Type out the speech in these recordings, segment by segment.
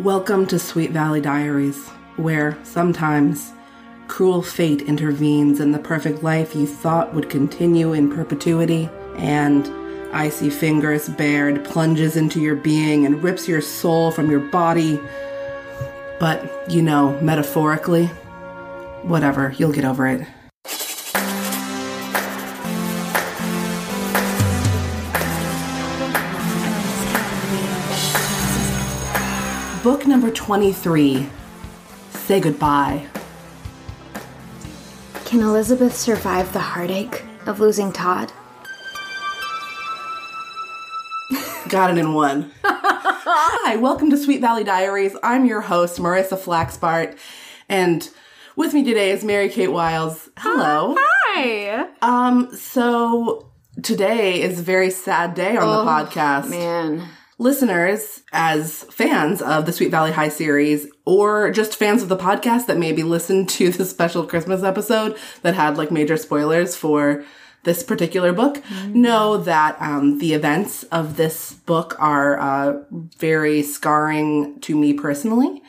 Welcome to Sweet Valley Diaries, where sometimes cruel fate intervenes in the perfect life you thought would continue in perpetuity, and icy fingers bared plunges into your being and rips your soul from your body. But, you know, metaphorically, whatever, you'll get over it. Book number 23 Say Goodbye. Can Elizabeth survive the heartache of losing Todd? Got it in one. Hi, welcome to Sweet Valley Diaries. I'm your host, Marissa Flaxbart, and with me today is Mary Kate Wiles. Hello. Hi. Um, so today is a very sad day on the podcast. Man. Listeners, as fans of the Sweet Valley High series, or just fans of the podcast that maybe listened to the special Christmas episode that had like major spoilers for this particular book, know that um, the events of this book are uh, very scarring to me personally.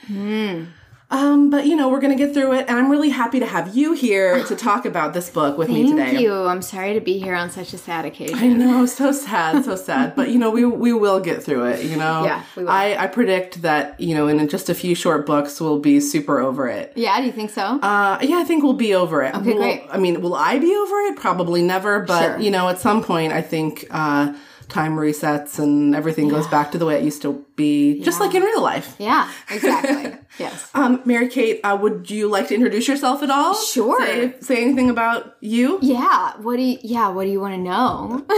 Um, but you know, we're gonna get through it, and I'm really happy to have you here to talk about this book with me today. Thank you. I'm sorry to be here on such a sad occasion. I know, so sad, so sad. But you know, we we will get through it. You know, Yeah, we will. I I predict that you know, in just a few short books, we'll be super over it. Yeah, do you think so? Uh, yeah, I think we'll be over it. Okay, We'll- great. I mean, will I be over it? Probably never. But Sure. you know, at some point, I think uh, time resets and everything goes back to the way it used to be, just like in real life. yeah, exactly. yes. Um, Mary Kate, uh, would you like to introduce yourself at all? Sure. Say, say anything about you? Yeah. What do you yeah, what do you want to know?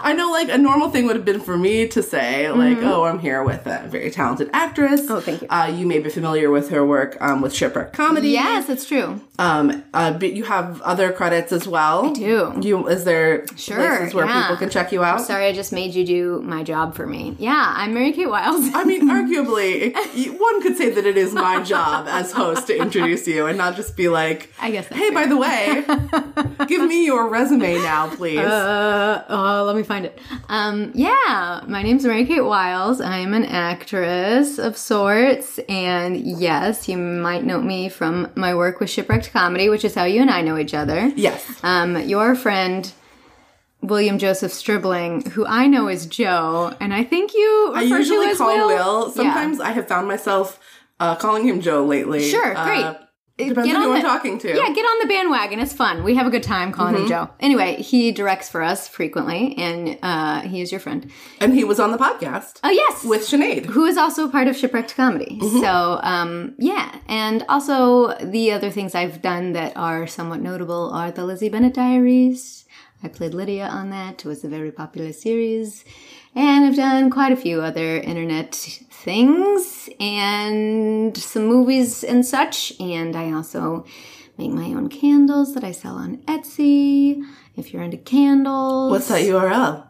I know, like, a normal thing would have been for me to say, like, oh, I'm here with a very talented actress. Mm-hmm. Oh, thank you. Uh, you may be familiar with her work um, with Shipwreck Comedy. yes, that's true. Um, uh, but you have other credits as well. I do. You is there Sure, places where yeah. people can check you out? I'm Sorry I just made you do my job for me. Yeah, I'm Mary Kate Wiles. I mean, arguably, one could say that it is my job as host to introduce you and not just be like, I guess hey, by the way, give me your resume now, please. Uh, oh, let me find it. Um, yeah, my name's Mary Kate Wiles. I am an actress of sorts, and yes, you might know me from my work with Shipwrecked Comedy, which is how you and I know each other. yes. Um, your friend William Joseph Stribling, who I know as Joe, and I think you I usually call Will. Will. Yeah. Sometimes I have found myself uh, calling him Joe lately. Sure, Uh, great. depends Get on who on I'm talking to. Yeah, get on the bandwagon. It's fun. We have a good time calling Mm-hmm. him Joe. Anyway, he directs for us frequently, and uh, he is your friend. And he was on the podcast Oh yes, with Sinead. who is also part of Shipwrecked Comedy. Mm-hmm. So, um, yeah. And also, the other things I've done that are somewhat notable are the Lizzie Bennet Diaries. I played Lydia on that. It was a very popular series. And I've done quite a few other internet things and some movies and such. And I also make my own candles that I sell on Etsy. If you're into candles. What's that URL?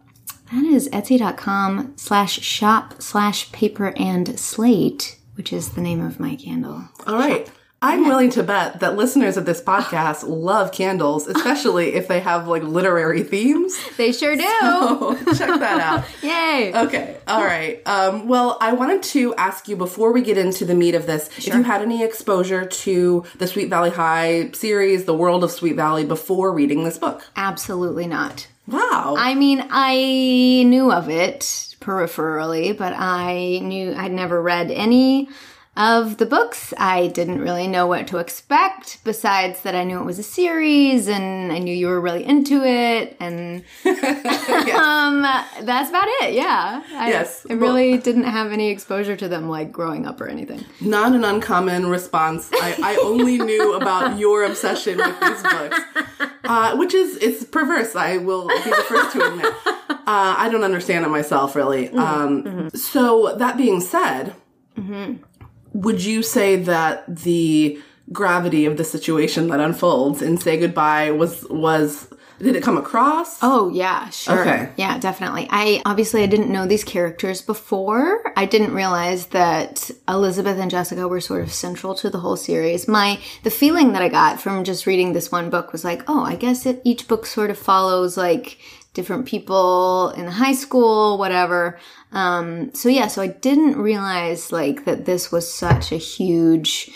That is etsy.com slash shop slash paper and slate, which is the name of my candle. All right. I'm willing to bet that listeners of this podcast love candles, especially if they have like literary themes. They sure do. Oh, check that out. Yay. Okay. All right. Um, well, I wanted to ask you before we get into the meat of this if you had any exposure to the Sweet Valley High series, the world of Sweet Valley, before reading this book. Absolutely not. Wow. I mean, I knew of it peripherally, but I knew I'd never read any of the books. I didn't really know what to expect, besides that I knew it was a series and I knew you were really into it. And um, that's about it. Yeah. I, Yes. I really didn't have any exposure to them like growing up or anything. Not an uncommon response. I, I only knew about your obsession with these books, uh, which is it's perverse. I will be the first to admit. Uh, I don't understand it myself, really. Um, So that being said, would you say that the gravity of the situation that unfolds in Say Goodbye was was did it come across? Oh yeah, sure. Okay. Yeah, definitely. I obviously I didn't know these characters before. I didn't realize that Elizabeth and Jessica were sort of central to the whole series. My the feeling that I got from just reading this one book was like, oh, I guess it each book sort of follows like different people in high school, whatever. Um, so yeah, so I didn't realize like that this was such a huge,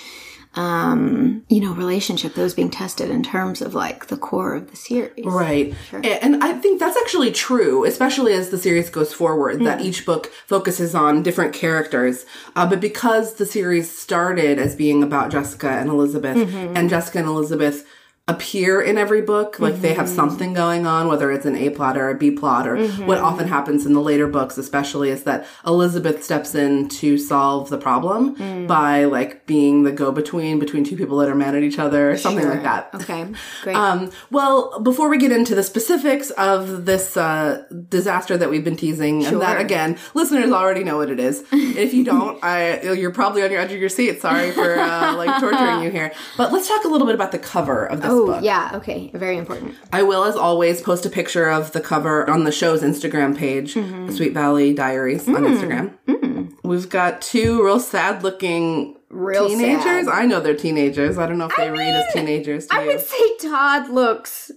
um, you know, relationship that was being tested in terms of like the core of the series. Right. A- And I think that's actually true, especially as the series goes forward, that each book focuses on different characters. Uh, but because the series started as being about Jessica and Elizabeth, and Jessica and Elizabeth appear in every book, like they have something going on, whether it's an A plot or a B plot, or what often happens in the later books, especially, is that Elizabeth steps in to solve the problem by like being the go between between two people that are mad at each other, or something like that. Okay, great. Um, well, before we get into the specifics of this uh, disaster that we've been teasing, and that again, listeners already know what it is. if you don't, I you're probably on your edge of your seat. Sorry for uh, like torturing you here. But let's talk a little bit about the cover of this oh, book. yeah, okay, very important. I will, as always, post a picture of the cover on the show's Instagram page, Mm-hmm. Sweet Valley Diaries on Mm. Instagram. We've got two real sad-looking Real teenagers. sad. I know they're teenagers. I don't know if they read as teenagers I you. would say Todd looks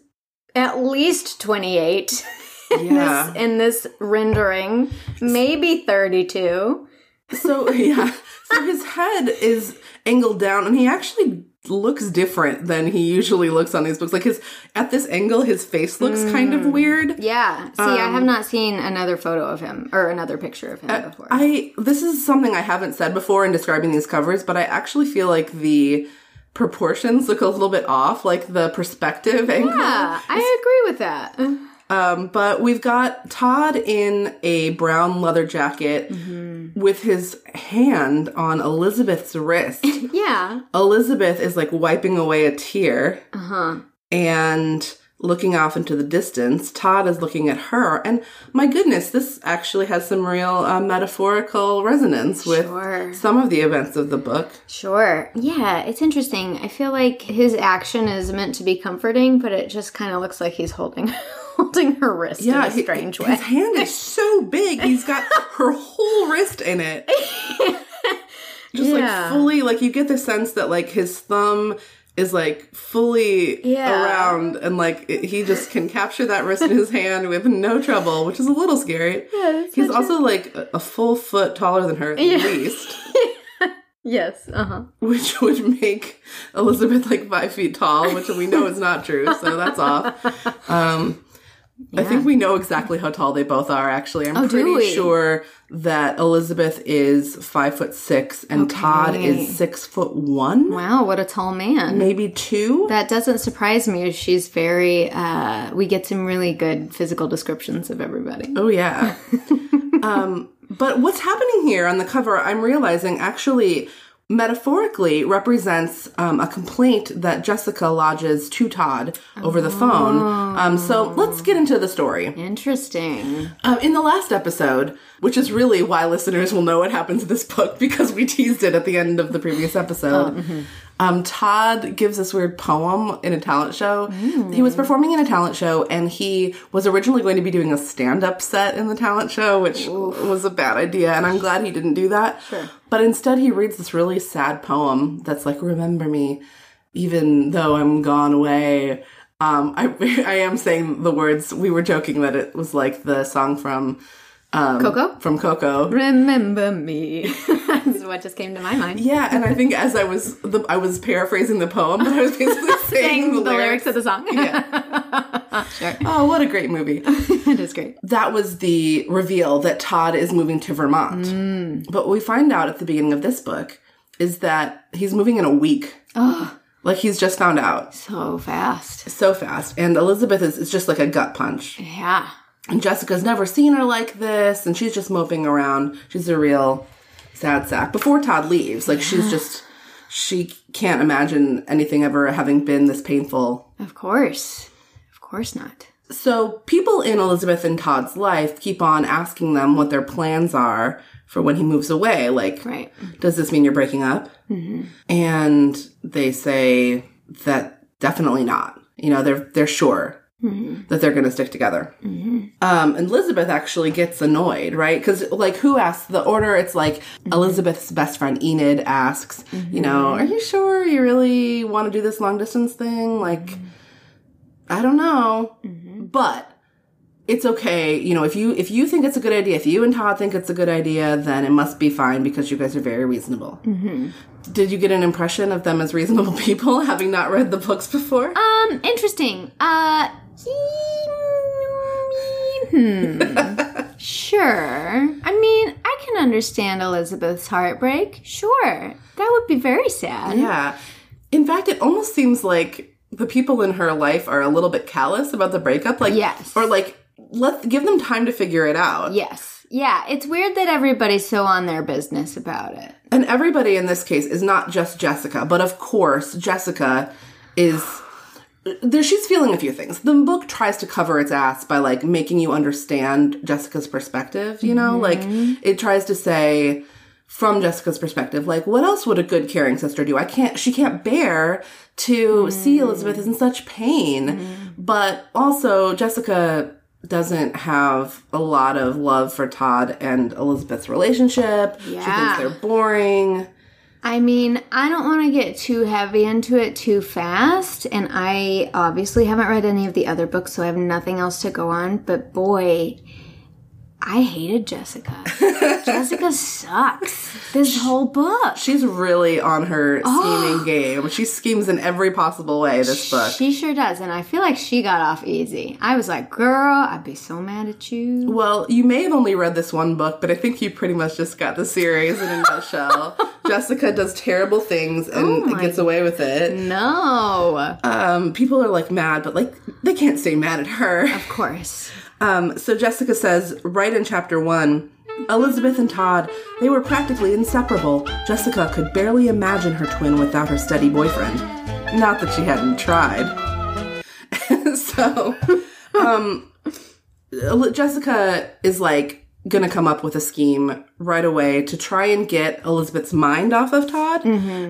at least 28 in, Yeah. this, in this rendering, maybe 32. So yeah, so his head is angled down, and he actually looks different than he usually looks on these books. Like his at this angle, his face looks kind Mm. of weird. Yeah. See, I have not seen another photo of him or another picture of him before. I this is something I haven't said before in describing these covers, but I actually feel like the proportions look a little bit off, like the perspective angle. yeah, I agree with that. Um, but we've got Todd in a brown leather jacket Mm-hmm. with his hand on Elizabeth's wrist. Yeah. Elizabeth is like wiping away a tear Uh huh. and looking off into the distance. Todd is looking at her, and my goodness, this actually has some real uh, metaphorical resonance with Sure. some of the events of the book. Sure. Yeah, it's interesting. I feel like his action is meant to be comforting, but it just kind of looks like he's holding holding her wrist in a he- strange his hand is so big; he's got her whole wrist in it. Just Yeah. like fully, like you get the sense that like his thumb is like fully Yeah. around and like it, he just can capture that wrist in his hand with no trouble, which is a little scary. Yeah, He's also like a, a full foot taller than her at least, Yes. Uh huh. which would make Elizabeth like five feet tall, which we know is not true, so that's off. Um, I think we know exactly how tall they both are. Actually, I'm Oh, pretty sure that Elizabeth is five foot six and Todd is six foot one, Wow, what a tall man. maybe two. That doesn't surprise me. She's very. uh We get some really good physical descriptions of everybody. Oh yeah. um, but what's happening here on the cover, I'm realizing actually metaphorically represents um, a complaint that Jessica lodges to Todd over the phone. Um, so let's get into the story. Interesting. Um, in the last episode, which is really why listeners will know what happens in this book because we teased it at the end of the previous episode. Um, Todd gives this weird poem in a talent show. He was performing in a talent show and he was originally going to be doing a stand up set in the talent show, which was a bad idea. And I'm glad he didn't do that. Sure. But instead, he reads this really sad poem that's like, Remember me, even though I'm gone away. Um, I, I am saying the words, we were joking that it was like the song from um, Coco? From Coco. Remember me. That's what just came to my mind. Yeah, and I think as I was the, I was paraphrasing the poem, but I was basically saying Saying the, the lyrics of the song. Yeah. sure. Oh, what a great movie. It is great. that was the reveal that Todd is moving to Vermont. Mm. But what we find out at the beginning of this book is that he's moving in a week. Oh, Like he's just found out so fast. so fast. And Elizabeth is, is just like a gut punch. Yeah. And Jessica's never seen her like this, and she's just moping around. She's a real sad sack. Before Todd leaves, like she's just she can't imagine anything ever having been this painful. Of course. Of course not. So people in Elizabeth and Todd's life keep on asking them what their plans are for when he moves away. Like, Right. does this mean you're breaking up? Mm-hmm. And they say that definitely not. You know, they're they're sure that they're going to stick together. Um, and Elizabeth actually gets annoyed, right? Because like, who asks the order? It's like Elizabeth's best friend Enid asks, you know, are you sure you really want to do this long distance thing? Like, I don't know, but it's okay. You know, if you if you think it's a good idea, if you and Todd think it's a good idea, then it must be fine because you guys are very reasonable. Mm-hmm. Did you get an impression of them as reasonable people, having not read the books before? Um, interesting. Uh, hmm. sure. I mean, I can understand Elizabeth's heartbreak. Sure. That would be very sad. yeah. In fact, it almost seems like the people in her life are a little bit callous about the breakup. Like, Yes. or like let's give them time to figure it out. Yes. Yeah, it's weird that everybody's so on their business about it. And everybody in this case is not just Jessica, but of course, Jessica is there she's feeling a few things. The book tries to cover its ass by like making you understand Jessica's perspective, you know? Like mm-hmm. it tries to say from Jessica's perspective, like what else would a good caring sister do? I can't she can't bear to see mm-hmm. Elizabeth is in such pain. Mm-hmm. But also Jessica doesn't have a lot of love for Todd and Elizabeth's relationship. She thinks they're boring. I mean, I don't want to get too heavy into it too fast, and I obviously haven't read any of the other books, so I have nothing else to go on. But boy, I hated Jessica. Jessica sucks. This whole book. She's really on her Oh. scheming game. She schemes in every possible way, this book. She sure does, and I feel like she got off easy. I was like, girl, I'd be so mad at you. Well, you may have only read this one book, but I think you pretty much just got the series in a nutshell. Jessica does terrible things and Oh gets away with it. No. Um, people are like mad, but like they can't stay mad at her. Of course. Um, so Jessica says right in chapter one, Elizabeth and Todd, they were practically inseparable. Jessica could barely imagine her twin without her steady boyfriend. Not that she hadn't tried. so, um, Jessica is like gonna come up with a scheme right away to try and get Elizabeth's mind off of Todd.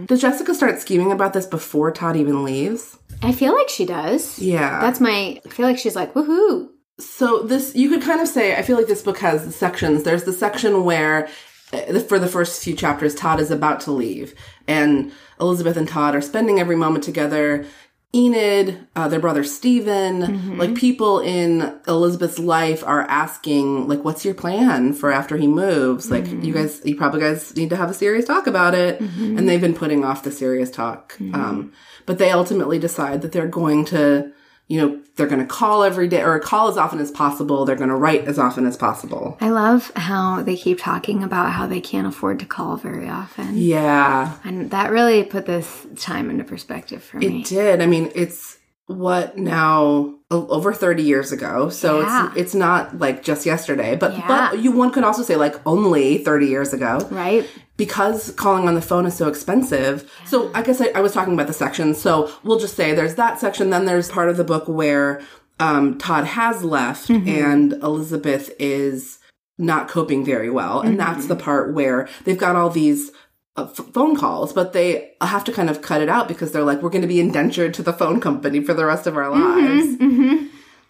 Does Jessica start scheming about this before Todd even leaves? I feel like she does. Yeah. That's my. I feel like she's like, woohoo. So this, you could kind of say, I feel like this book has sections. There's the section where, uh, for the first few chapters, Todd is about to leave, and Elizabeth and Todd are spending every moment together. Enid, uh, their brother Steven, like people in Elizabeth's life are asking, like, what's your plan for after he moves? Like, you guys, you probably guys need to have a serious talk about it. And they've been putting off the serious talk. Um, but they ultimately decide that they're going to, you know, they're going to call every day or call as often as possible. They're going to write as often as possible. I love how they keep talking about how they can't afford to call very often. Yeah, And that really put this time into perspective for me. it did. I mean, it's what now over 30 years ago. So Yeah. it's it's not like just yesterday, but Yeah. but you one could also say like only 30 years ago. Right? Because calling on the phone is so expensive. So I guess I, I was talking about the sections. So we'll just say there's that section. Then there's part of the book where um, Todd has left and Elizabeth is not coping very well. And that's the part where they've got all these uh, f- phone calls, but they have to kind of cut it out because they're like, we're going to be indentured to the phone company for the rest of our lives.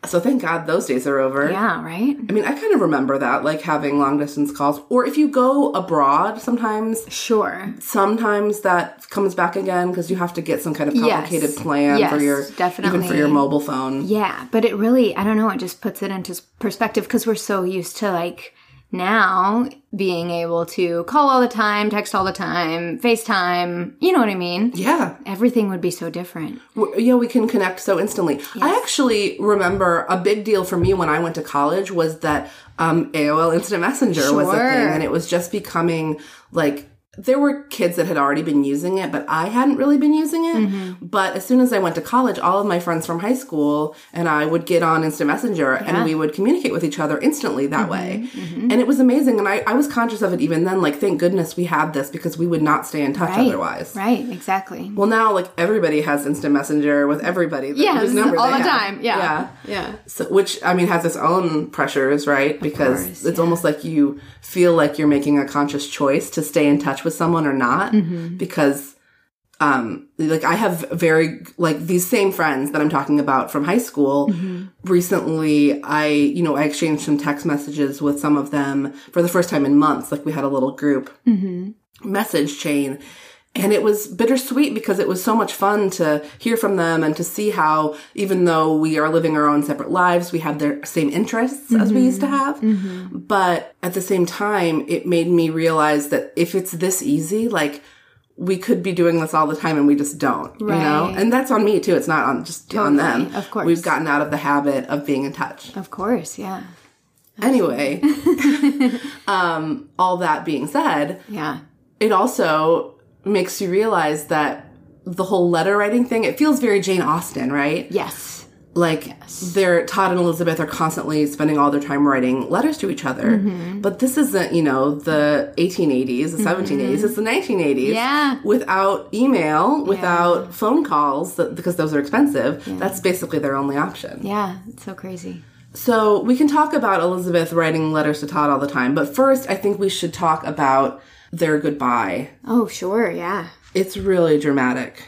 So thank God those days are over. Yeah, right? I mean, I kind of remember that, like having long distance calls. Or if you go abroad, sometimes Sure. sometimes that comes back again because you have to get some kind of Yes. complicated plan for Yes, your even for your mobile phone. Yeah, but it really, I don't know, it just puts it into perspective because we're so used to like now being able to call all the time, text all the time, FaceTime, you know what I mean? Yeah, Everything would be so different. W- yeah, we can connect so instantly. I actually remember a big deal for me when I went to college was that um, AOL Instant Messenger was a thing, and it was just becoming like there were kids that had already been using it, but I hadn't really been using it. Mm-hmm. But as soon as I went to college, all of my friends from high school and I would get on Instant Messenger and we would communicate with each other instantly that way. Mm-hmm. And it was amazing. And I, I was conscious of it even then. Like, thank goodness we had this because we would not stay in touch Right. otherwise. Right, exactly. Well, now like everybody has instant messenger with everybody. that- Yes, whose number all the have. time. Yeah. yeah. Yeah. So, which I mean has its own pressures, right? Because course, it's almost like you feel like you're making a conscious choice to stay in touch with someone or not, Mm-hmm. because um like I have very like these same friends that I'm talking about from high school. Mm-hmm. Recently, I you know I exchanged some text messages with some of them for the first time in months. Like we had a little group Mm-hmm. message chain. And it was bittersweet because it was so much fun to hear from them and to see how even though we are living our own separate lives we have the same interests as we used to have. But at the same time it made me realize that if it's this easy like we could be doing this all the time and we just don't you know? And that's on me too. It's not on just on them. Of course. we've gotten out of the habit of being in touch. Of course, yeah. anyway. Um all that being said Yeah. it also makes you realize that the whole letter writing thing, it feels very Jane Austen, right? Yes. Like they're Todd and Elizabeth are constantly spending all their time writing letters to each other. Mm-hmm. But this isn't, you know, the 1880s, the 1780s, it's the 1980s. Yeah. Without email, without phone calls, because those are expensive. That's basically their only option. Yeah. It's so crazy. So we can talk about Elizabeth writing letters to Todd all the time, but first I think we should talk about their goodbye. Oh, sure, yeah. It's really dramatic.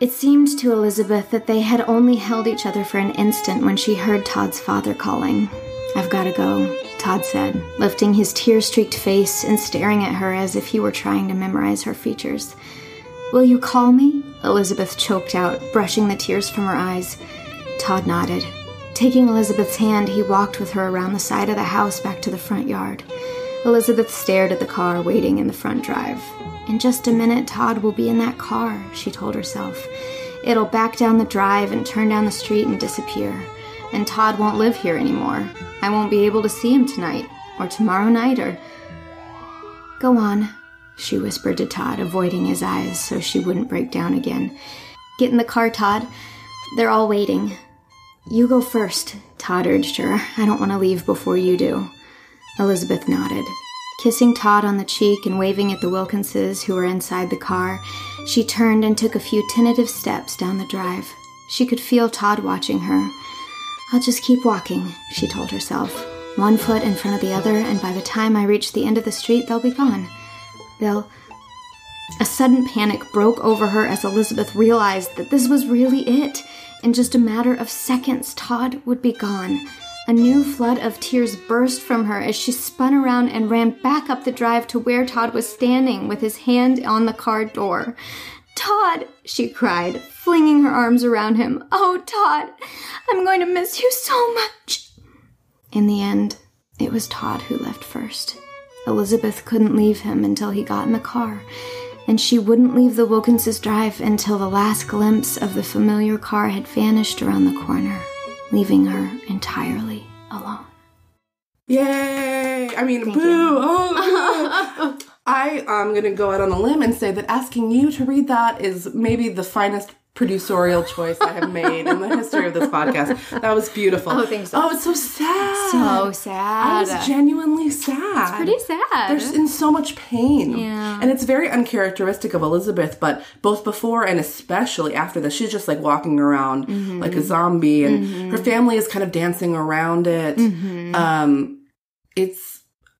It seemed to Elizabeth that they had only held each other for an instant when she heard Todd's father calling. I've got to go, Todd said, lifting his tear streaked face and staring at her as if he were trying to memorize her features. Will you call me? Elizabeth choked out, brushing the tears from her eyes. Todd nodded. Taking Elizabeth's hand, he walked with her around the side of the house back to the front yard. Elizabeth stared at the car waiting in the front drive. In just a minute, Todd will be in that car, she told herself. It'll back down the drive and turn down the street and disappear. And Todd won't live here anymore. I won't be able to see him tonight, or tomorrow night, or. Go on, she whispered to Todd, avoiding his eyes so she wouldn't break down again. Get in the car, Todd. They're all waiting. You go first, Todd urged her. I don't want to leave before you do. Elizabeth nodded. Kissing Todd on the cheek and waving at the Wilkinses who were inside the car, she turned and took a few tentative steps down the drive. She could feel Todd watching her. I'll just keep walking, she told herself. One foot in front of the other, and by the time I reach the end of the street, they'll be gone. They'll. A sudden panic broke over her as Elizabeth realized that this was really it. In just a matter of seconds, Todd would be gone. A new flood of tears burst from her as she spun around and ran back up the drive to where Todd was standing with his hand on the car door. Todd, she cried, flinging her arms around him. Oh, Todd, I'm going to miss you so much. In the end, it was Todd who left first. Elizabeth couldn't leave him until he got in the car, and she wouldn't leave the Wilkinses' drive until the last glimpse of the familiar car had vanished around the corner, leaving her entirely alone. Yay! I mean, boo! Oh, I am going to go out on a limb and say that asking you to read that is maybe the finest producerial choice I have made in the history of this podcast. That was beautiful. Oh, thanks. Oh, it's so sad. So sad. I was genuinely sad. It's pretty sad. They're in so much pain. Yeah. And it's very uncharacteristic of Elizabeth, but both before and especially after this, she's just like walking around Mm-hmm. like a zombie and her family is kind of dancing around it. Mm-hmm. Um, it's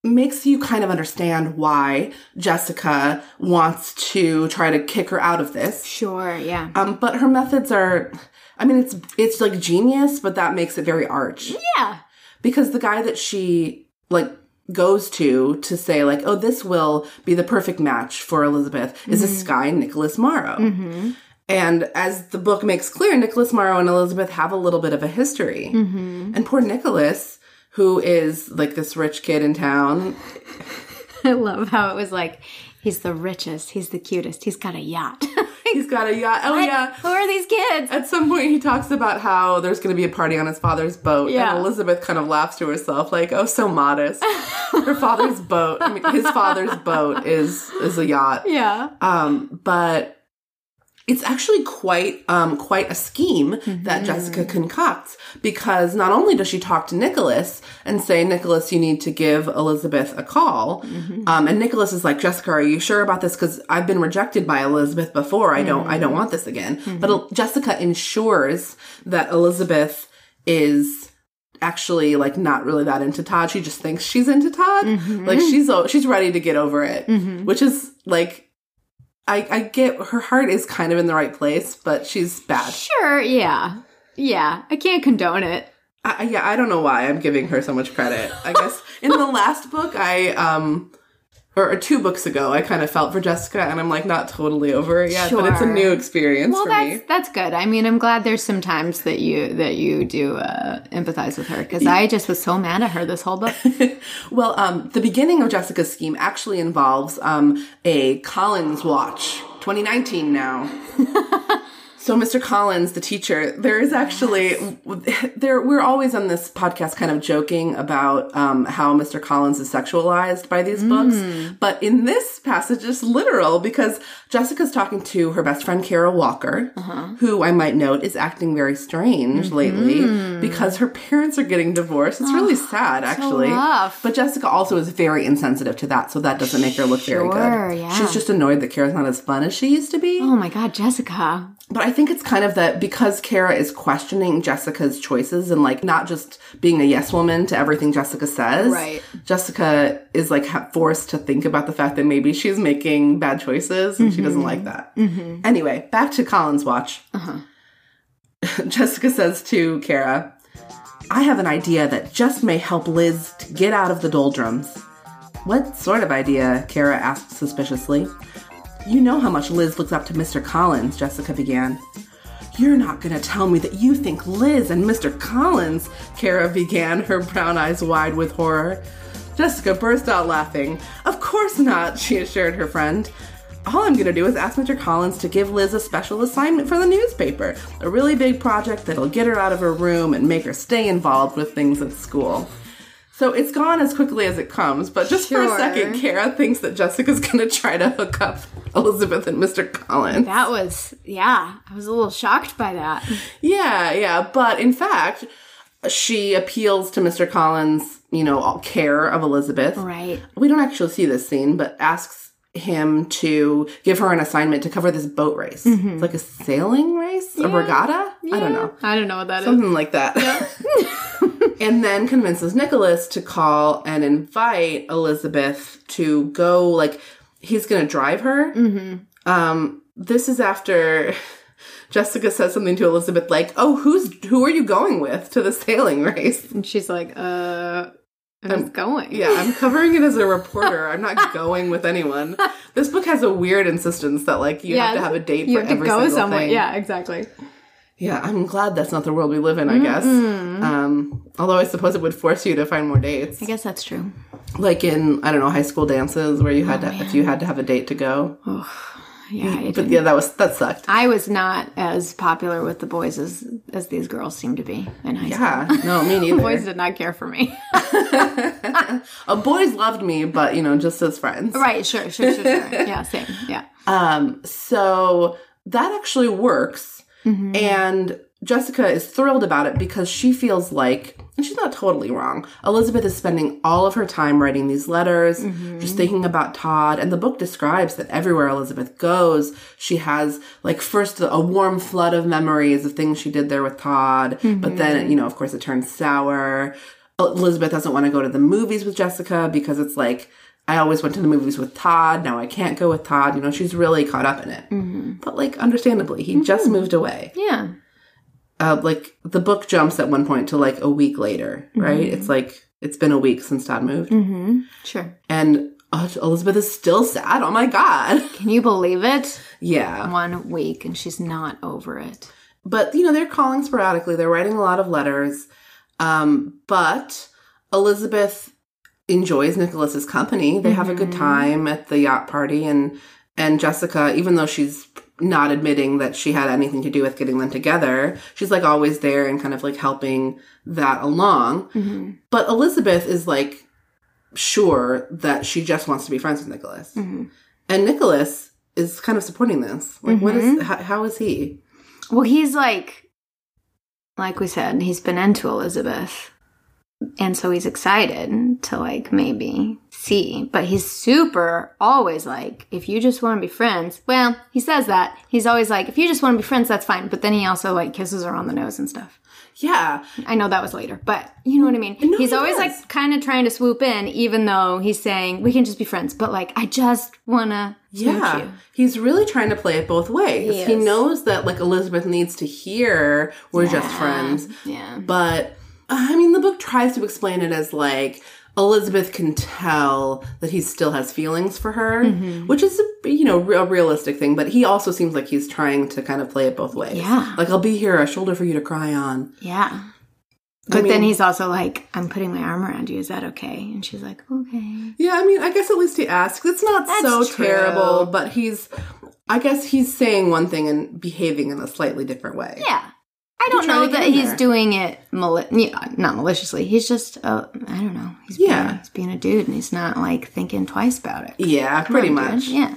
makes you kind of understand why Jessica wants to try to kick her out of this. Sure, yeah. Um, but her methods are, I mean, it's, it's like genius, but that makes it very arch Yeah. because the guy that she like goes to to say like oh this will be the perfect match for elizabeth is this mm-hmm. guy nicholas morrow mm-hmm. and as the book makes clear nicholas morrow and elizabeth have a little bit of a history mm-hmm. and poor nicholas who is like this rich kid in town I love how it was like, he's the richest, he's the cutest, he's got a yacht. he's got a yacht oh yeah Who are these kids? at some point he talks about how there's going to be a party on his father's boat Yeah. and elizabeth kind of laughs to herself like oh so modest her father's boat I mean, his father's boat is is a yacht Yeah. um but it's actually quite um quite a scheme that mm-hmm. Jessica concocts because not only does she talk to Nicholas and say Nicholas you need to give Elizabeth a call mm-hmm. um and Nicholas is like Jessica are you sure about this? Cuz I've been rejected by Elizabeth before. I don't I don't mm-hmm. want this again. But El- Jessica ensures that Elizabeth is actually like not really that into Todd. She just thinks she's into Todd. Like she's she's ready to get over it which is like I, I get her heart is kind of in the right place, but she's bad. Sure, yeah. Yeah. I can't condone it. I, I- yeah, I don't know why I'm giving her so much credit. I guess in the last book, I um, or two books ago, I kind of felt for Jessica, and I'm like not totally over it yet, but it's a new experience Well, for that's me. that's good. I mean, I'm glad there's some times that you that you do uh, empathize with her because I just was so mad at her this whole book. Well, um, the beginning of Jessica's scheme actually involves um, a Collins watch, 2019 now. so, Mr. Collins, the teacher, there is actually there. We're always on this podcast kind of joking about um, how Mr. Collins is sexualized by these books, mm. but in this passage, it's literal because Jessica's talking to her best friend Carol Walker, uh-huh. who I might note is acting very strange mm-hmm. lately because her parents are getting divorced. It's really ah, sad, actually. rough. But Jessica also is very insensitive to that, so that doesn't make her look very good. yeah. She's just annoyed that Carol's not as fun as she used to be. Oh my god, Jessica. But I think it's kind of that because Cara is questioning Jessica's choices and like not just being a yes woman to everything Jessica says. Right. Jessica is like forced to think about the fact that maybe she's making bad choices and she doesn't mm-hmm. like that. Mm-hmm. Anyway, back to Collins watch. Uh-huh. Jessica says to Cara, I have an idea that just may help Liz to get out of the doldrums. What sort of idea? Cara asked suspiciously. You know how much Liz looks up to Mr. Collins, Jessica began. You're not going to tell me that you think Liz and Mr. Collins, Cara began, her brown eyes wide with horror. Jessica burst out laughing. Of course not, she assured her friend. All I'm going to do is ask Mr. Collins to give Liz a special assignment for the newspaper, a really big project that'll get her out of her room and make her stay involved with things at school. So it's gone as quickly as it comes, but just for a second, Cara thinks that Jessica's going to try to hook up Elizabeth and Mr. Collins. That was yeah. I was a little shocked by that. Yeah, yeah. But in fact, she appeals to Mr. Collins, you know, all care of Elizabeth. Right. We don't actually see this scene, but asks him to give her an assignment to cover this boat race. It's like a sailing race, a regatta. I don't know. I don't know what that is. Something like that. and then convinces Nicholas to call and invite Elizabeth to go, like, he's going to drive her. Mm-hmm. Um, this is after Jessica says something to Elizabeth, like, oh, who's, who are you going with to the sailing race? And she's like, uh, I'm going. Yeah, I'm covering it as a reporter. I'm not going with anyone. This book has a weird insistence that, like, you have to have a date You for have to go somewhere. thing. Yeah, exactly. Yeah, I'm glad that's not the world we live in, I guess. Um, although I suppose it would force you to find more dates. I guess that's true. Like in, I don't know, high school dances where you had Oh, to, if you had to have a date to go. Yeah, I, But yeah, that was, that sucked. I was not as popular with the boys as as these girls seem to be in high school. Yeah, no, me neither. Boys did not care for me. Uh, boys loved me, but you know, just as friends. right, sure, sure, sure, sure. Yeah, same. Yeah. Um, so that actually works. And Jessica is thrilled about it because she feels like, and she's not totally wrong, Elizabeth is spending all of her time writing these letters, mm-hmm. just thinking about Todd. And the book describes that everywhere Elizabeth goes, she has like first a warm flood of memories of things she did there with Todd. But then, mm-hmm. you know, of course it turns sour. Elizabeth doesn't want to go to the movies with Jessica because it's like, I always went to the movies with Todd. Now I can't go with Todd. You know, she's really caught up in it. Mm-hmm. But like, understandably, he just moved away. Yeah. Uh, like the book jumps at one point to like a week later, right? It's like it's been a week since Todd moved, Sure. and uh, Elizabeth is still sad. Oh my god, Can you believe it? yeah. One week and she's not over it. But you know, they're calling sporadically. They're writing a lot of letters. Um, but Elizabeth enjoys Nicholas's company. They have a good time at the yacht party and and Jessica, even though she's not admitting that she had anything to do with getting them together, she's like always there and kind of like helping that along. Mm-hmm. But Elizabeth is like sure that she just wants to be friends with Nicholas. Mm-hmm. And Nicholas is kind of supporting this. Like what is mm-hmm. how, how is he? Well, he's like, like we said, he's been into Elizabeth. And so he's excited to like maybe see, but he's super always like, if you just want to be friends, well, he says that. He's always like, if you just want to be friends, that's fine. But then he also like kisses her on the nose and stuff. Yeah. I know that was later, but you know what I mean? No, he's he always does. like kind of trying to swoop in, even though he's saying, we can just be friends. But like, I just want to Yeah. you. He's really trying to play it both ways. He He, knows that like Elizabeth needs to hear we're just friends. Yeah. But I mean the book tries to explain it as like Elizabeth can tell that he still has feelings for her, Mm-hmm. which is you know a realistic thing. But he also seems like he's trying to kind of play it both ways. Yeah. like I'll be here, a shoulder for you to cry on. Yeah. But then mean- he's also like, I'm putting my arm around you. Is that okay? And she's like, okay. Yeah, I mean, I guess at least he asks. It's not That's so true. terrible, but he's, I guess he's saying one thing and behaving in a slightly different way. Yeah. I don't know that he's there. doing it mali- not maliciously. He's just, uh, I don't know. He's Yeah. being, he's being a dude and he's not like thinking twice about it. Yeah, pretty Dude, much. Yeah.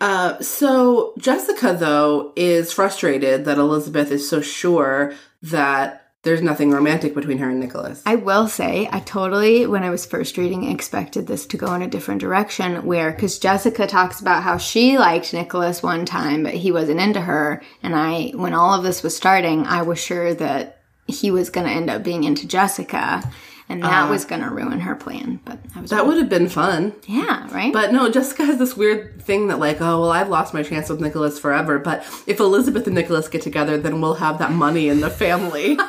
Uh, so Jessica, though, is frustrated that Elizabeth is so sure that there's nothing romantic between her and Nicholas. I will say, I totally, when I was first reading, expected this to go in a different direction. Where, because Jessica talks about how she liked Nicholas one time, but he wasn't into her. And I, when all of this was starting, I was sure that he was going to end up being into Jessica. And that uh, was going to ruin her plan. But I was, that would have been fun. yeah, right? But no, Jessica has this weird thing that, like, oh, well, I've lost my chance with Nicholas forever, but if Elizabeth and Nicholas get together, then we'll have that money in the family.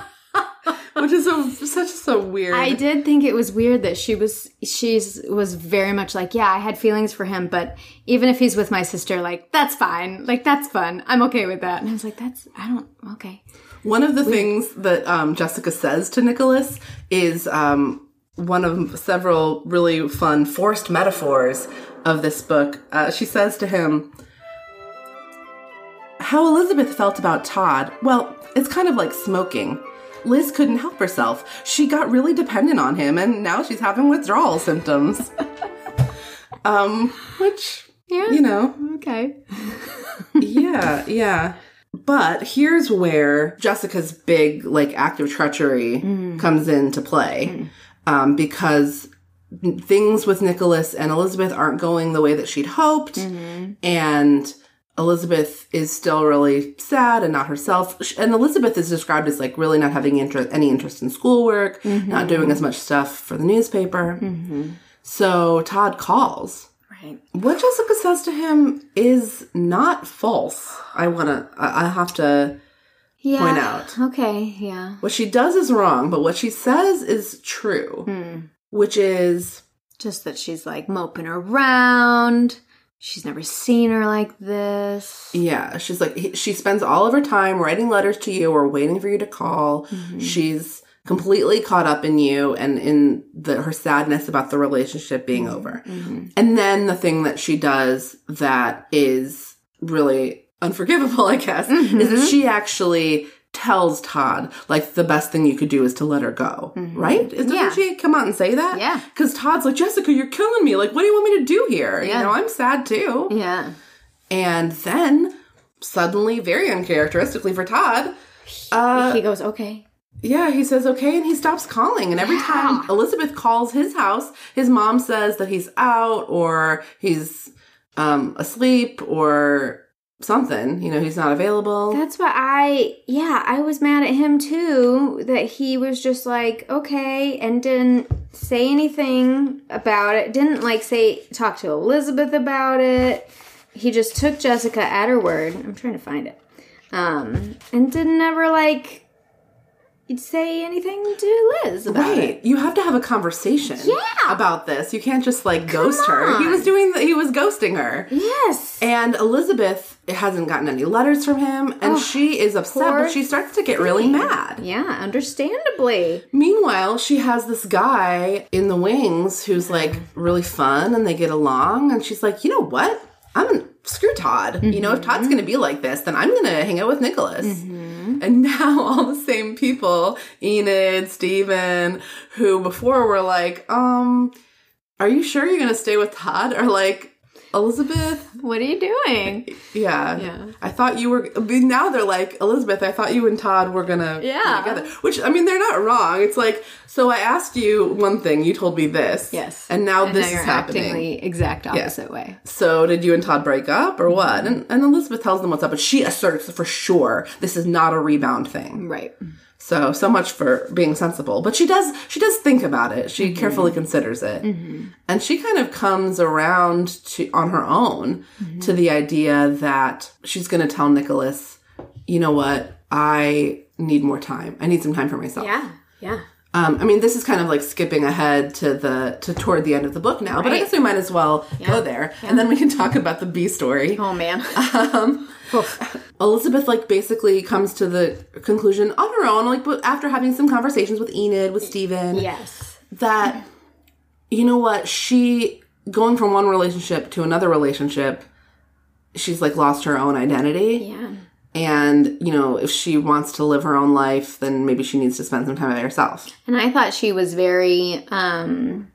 Which is a, such so weird. I did think it was weird that she was she's was very much like, yeah, I had feelings for him, but even if he's with my sister, like that's fine, like that's fun, I'm okay with that. And I was like, that's I don't okay. One of the things that um, Jessica says to Nicholas is um, one of several really fun forced metaphors of this book. Uh, she says to him, How Elizabeth felt about Todd, well, it's kind of like smoking. Liz couldn't help herself. She got really dependent on him, and now she's having withdrawal symptoms. um, which, Yeah. you know, Okay. yeah, yeah. But here's where Jessica's big, like, act of treachery comes into play. Um, because things with Nicholas and Elizabeth aren't going the way that she'd hoped. And Elizabeth is still really sad and not herself. And Elizabeth is described as, like, really not having inter- any interest in schoolwork, mm-hmm. not doing as much stuff for the newspaper. Mm-hmm. So Todd calls. Right. What Jessica says to him is not false. I want to, I have to Yeah. point out. Okay, yeah. What she does is wrong, but what she says is true, hmm. which is, Just that she's like moping around. She's never seen her like this. yeah, she's like, she spends all of her time writing letters to you or waiting for you to call. Mm-hmm. She's completely caught up in you and in the, her sadness about the relationship being mm-hmm. over. Mm-hmm. And then the thing that she does that is really unforgivable, I guess, is that she actually tells Todd, like, the best thing you could do is to let her go. Right? Doesn't Yeah. she come out and say that? Yeah. Because Todd's like, Jessica, you're killing me. Like, what do you want me to do here? Yeah. You know, I'm sad too. Yeah. And then, suddenly, very uncharacteristically for Todd, uh, he goes, okay. yeah, he says okay, and he stops calling. And every Yeah. time Elizabeth calls his house, his mom says that he's out or he's um, asleep or something. You know, he's not available. That's what I, yeah, I was mad at him too. That he was just like, okay, and didn't say anything about it. Didn't like say, talk to Elizabeth about it. He just took Jessica at her word. I'm trying to find it. Um, and didn't ever like say anything to Liz about it. Right. You have to have a conversation Yeah. about this. You can't just like ghost her. He was doing the, he was ghosting her. Yes. And Elizabeth hasn't gotten any letters from him and she is upset, but she starts to get really mad. Yeah, understandably. Meanwhile, she has this guy in the wings who's like really fun and they get along. And she's like, you know what? I'm screw Todd. You know, if mm-hmm. Todd's gonna be like this, then I'm gonna hang out with Nicholas. Mm-hmm. And now all the same people, Enid, Steven, who before were like, um, are you sure you're gonna stay with Todd? Are like, Elizabeth, What are you doing? yeah. Yeah. I thought you were. Now they're like Elizabeth. I thought you and Todd were gonna Yeah. be together. Which I mean, they're not wrong. It's like so. I asked you one thing. You told me this. Yes. And now And this now is happening. the exact opposite way. So did you and Todd break up or what? And, and Elizabeth tells them what's up, but she asserts for sure this is not a rebound thing. Right. So so much for being sensible. But she does she does think about it. She carefully considers it. And she kind of comes around to on her own to the idea that she's going to tell Nicholas, "You know what? I need more time. I need some time for myself." Yeah. Yeah. Um, I mean, this is kind of like skipping ahead to the to toward the end of the book now, but I guess we might as well go there, and then we can talk about the B story. Oh man. Um, Elizabeth like basically comes to the conclusion on her own, like but after having some conversations with Enid, with Steven, yes. that you know what she going from one relationship to another relationship, she's like lost her own identity. Yeah. And, you know, if she wants to live her own life, then maybe she needs to spend some time by herself. And I thought she was very um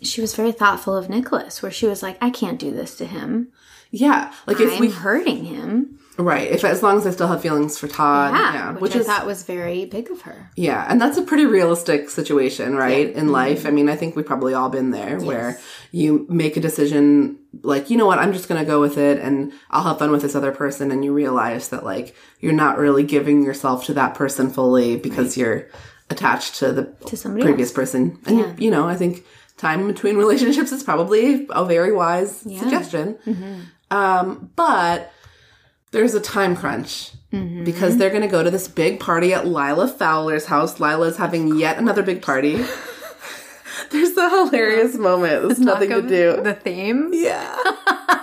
she was very thoughtful of Nicholas, where she was like, I can't do this to him. Yeah. Like if I'm we hurting him. right, if as long as I still have feelings for Todd. Yeah. Yeah. which, I thought was very big of her. Yeah, and that's a pretty realistic situation, right? In life. I mean, I think we've probably all been there where you make a decision like, you know what, I'm just going to go with it and I'll have fun with this other person and you realize that like you're not really giving yourself to that person fully because you're attached to the To somebody previous person. And Yeah. you know, I think time between relationships is probably a very wise suggestion. Mm-hmm. Um, but there's a time crunch Mm-hmm. because they're going to go to this big party at Lila Fowler's house. Lila's having yet another big party. there's a hilarious moment. There's nothing to do. The theme? yeah.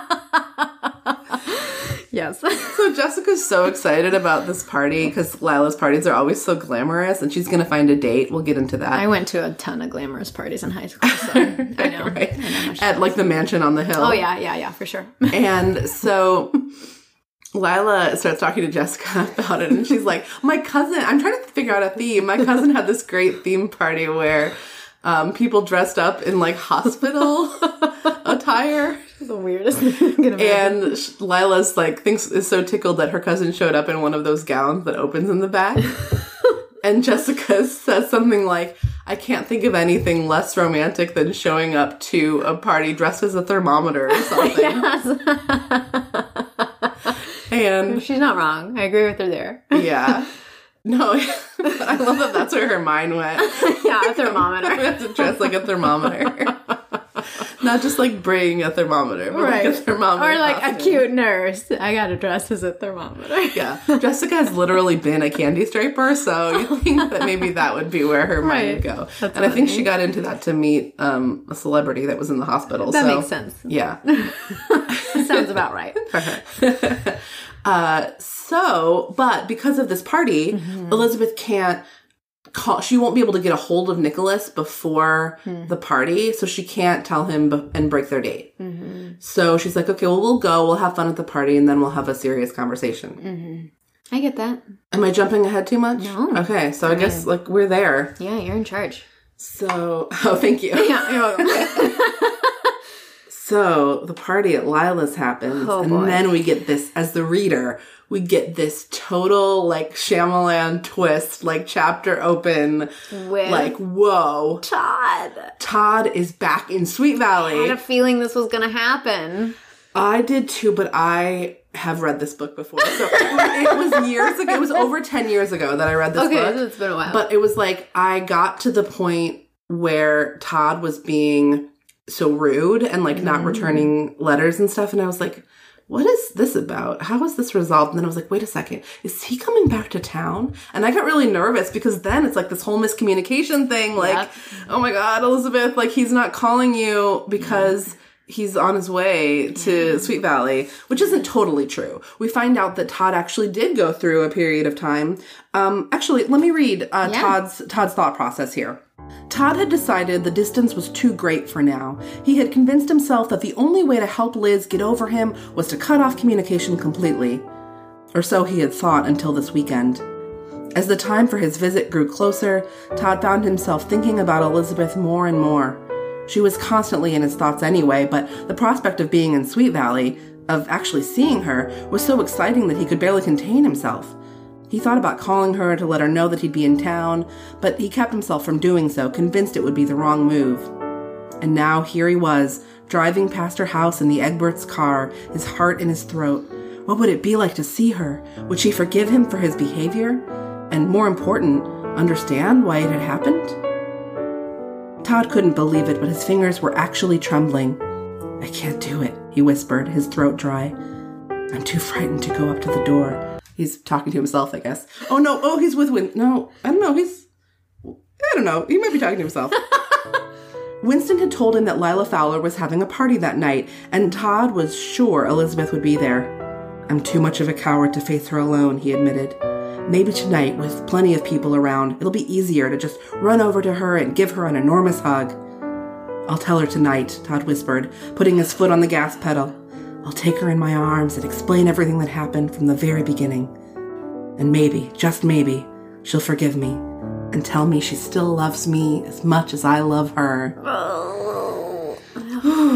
Yes. So Jessica's so excited about this party because Lila's parties are always so glamorous and she's going to find a date. We'll get into that. I went to a ton of glamorous parties in high school, so I know. right. At like the mansion on the hill. Oh yeah, yeah, yeah, for sure. And so Lila starts talking to Jessica about it, and she's like, "My cousin, I'm trying to figure out a theme. My cousin had this great theme party where um, people dressed up in like hospital attire." The weirdest thing I can. And Lila's like thinks is so tickled that her cousin showed up in one of those gowns that opens in the back. and Jessica says something like, "I can't think of anything less romantic than showing up to a party dressed as a thermometer or something." And She's not wrong. I agree with her there. yeah, no, I love that. That's where her mind went. yeah, a thermometer. To dress like a thermometer. Not just like bring a thermometer, but like a Right. thermometer. Or like a cute nurse. I got to dress as a thermometer. Yeah, Jessica has literally been a candy striper, so you think that maybe that would be where her mind would go. That's and I think she got into that to meet um, a celebrity that was in the hospital. That so, makes sense. Yeah. Sounds about right for her. Uh, so, but because of this party, Mm-hmm. Elizabeth can't call. She won't be able to get a hold of Nicholas before Hmm. the party, so she can't tell him b- and break their date. Mm-hmm. So she's like, "Okay, well, we'll go. We'll have fun at the party, and then we'll have a serious conversation." I get that. Am I jumping ahead too much? No. Okay, so I guess like we're there. Yeah, you're in charge. So, oh, thank you. Yeah. So the party at Lila's happens, Oh, and boy. then we get this as the reader. We get this total like Shyamalan twist, like chapter open, With like whoa. Todd. Todd is back in Sweet Valley. I had a feeling this was going to happen. I did too, but I have read this book before. So it was years ago. It was over ten years ago that I read this Okay, book. so it's been a while. But it was like I got to the point where Todd was being so rude and like Mm. not returning letters and stuff. And I was like, what is this about? How is this resolved? And then I was like, wait a second, is he coming back to town? And I got really nervous because then it's like this whole miscommunication thing. Like, Yep. oh my God, Elizabeth, like he's not calling you because he's on his way to Sweet Valley, which isn't totally true. We find out that Todd actually did go through a period of time. Um, actually, let me read uh, Yeah. Todd's Todd's thought process here. Todd had decided the distance was too great for now. He had convinced himself that the only way to help Liz get over him was to cut off communication completely. Or so he had thought until this weekend. As the time for his visit grew closer, Todd found himself thinking about Elizabeth more and more. She was constantly in his thoughts anyway, but the prospect of being in Sweet Valley, of actually seeing her, was so exciting that he could barely contain himself. He thought about calling her to let her know that he'd be in town, but he kept himself from doing so, convinced it would be the wrong move. And now here he was, driving past her house in the Egberts' car, his heart in his throat. What would it be like to see her? Would she forgive him for his behavior? And more important, understand why it had happened? Todd couldn't believe it, but his fingers were actually trembling. I can't do it, he whispered, his throat dry. I'm too frightened to go up to the door. He's talking to himself, I guess. Oh no, oh, he's with Win. No, I don't know, he's. I don't know. He might be talking to himself. Winston had told him that Lila Fowler was having a party that night, and Todd was sure Elizabeth would be there. I'm too much of a coward to face her alone, he admitted. Maybe tonight, with plenty of people around, it'll be easier to just run over to her and give her an enormous hug. I'll tell her tonight, Todd whispered, putting his foot on the gas pedal. I'll take her in my arms and explain everything that happened from the very beginning. And maybe, just maybe, she'll forgive me and tell me she still loves me as much as I love her. Oh,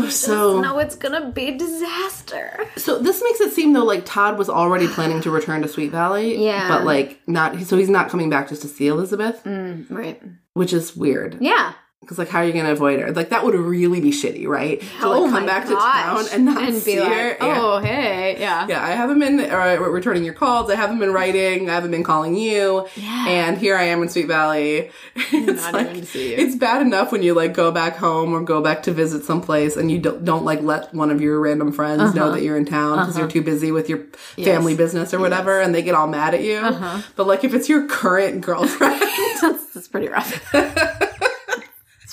so No, it's gonna be a disaster. so this makes it seem though like Todd was already planning to return to Sweet Valley. Yeah. But like not so he's not coming back just to see Elizabeth, mm, Right. which is weird. Yeah. Because like how are you gonna avoid her? Like that would really be shitty, right? To like oh come back to town and not and see be like, her. Yeah. oh hey, yeah. Yeah, I haven't been uh, returning your calls. I haven't been writing. I haven't been calling you. Yeah. And here I am in Sweet Valley. It's Not like even to see you. it's bad enough when you like go back home or go back to visit someplace and you don't, don't like let one of your random friends Uh-huh. know that you're in town because you're too busy with your family business or whatever, and they get all mad at you. Uh-huh. But like if it's your current girlfriend. that's, that's pretty rough.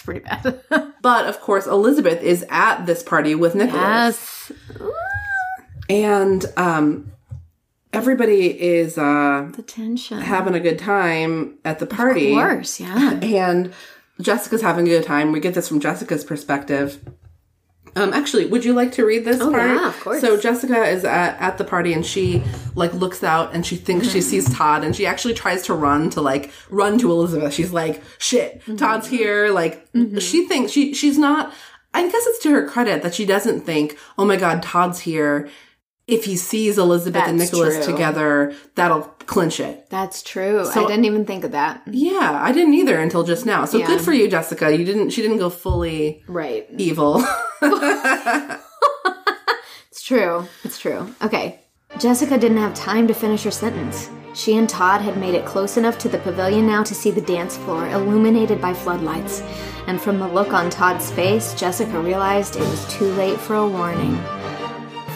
It's pretty bad. but of course, Elizabeth is at this party with Nicholas. yes. And um, everybody is uh, The tension. having a good time at the party. Of course, yeah. And Jessica's having a good time. We get this from Jessica's perspective. Um, actually, would you like to read this part? yeah, of course. So Jessica is at, at the party and she like looks out and she thinks she sees Todd and she actually tries to run to like run to Elizabeth. She's like, "Shit, Todd's here!" Like she thinks she she's not. I guess it's to her credit that she doesn't think, "Oh my God, Todd's here." If he sees Elizabeth and Nicholas true. together, that'll clinch it. That's true. I didn't even think of that. Yeah, I didn't either until just now. So Yeah. good for you, Jessica. You didn't. She didn't go fully Right. evil. It's true. It's true. Okay. Jessica didn't have time to finish her sentence. She and Todd had made it close enough to the pavilion now to see the dance floor illuminated by floodlights. And from the look on Todd's face, Jessica realized it was too late for a warning.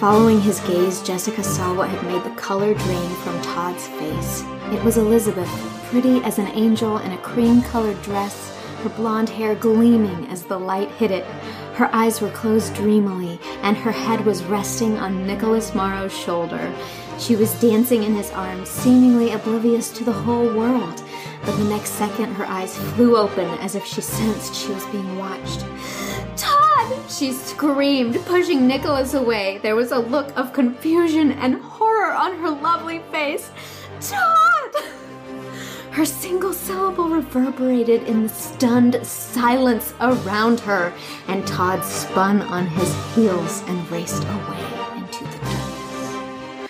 Following his gaze, Jessica saw what had made the color drain from Todd's face. It was Elizabeth, pretty as an angel in a cream colored dress, her blonde hair gleaming as the light hit it. Her eyes were closed dreamily, and her head was resting on Nicholas Morrow's shoulder. She was dancing in his arms, seemingly oblivious to the whole world. But the next second, her eyes flew open as if she sensed she was being watched. Todd! She screamed, pushing Nicholas away. There was a look of confusion and horror on her lovely face. Todd! Her single syllable reverberated in the stunned silence around her, and Todd spun on his heels and raced away into the darkness.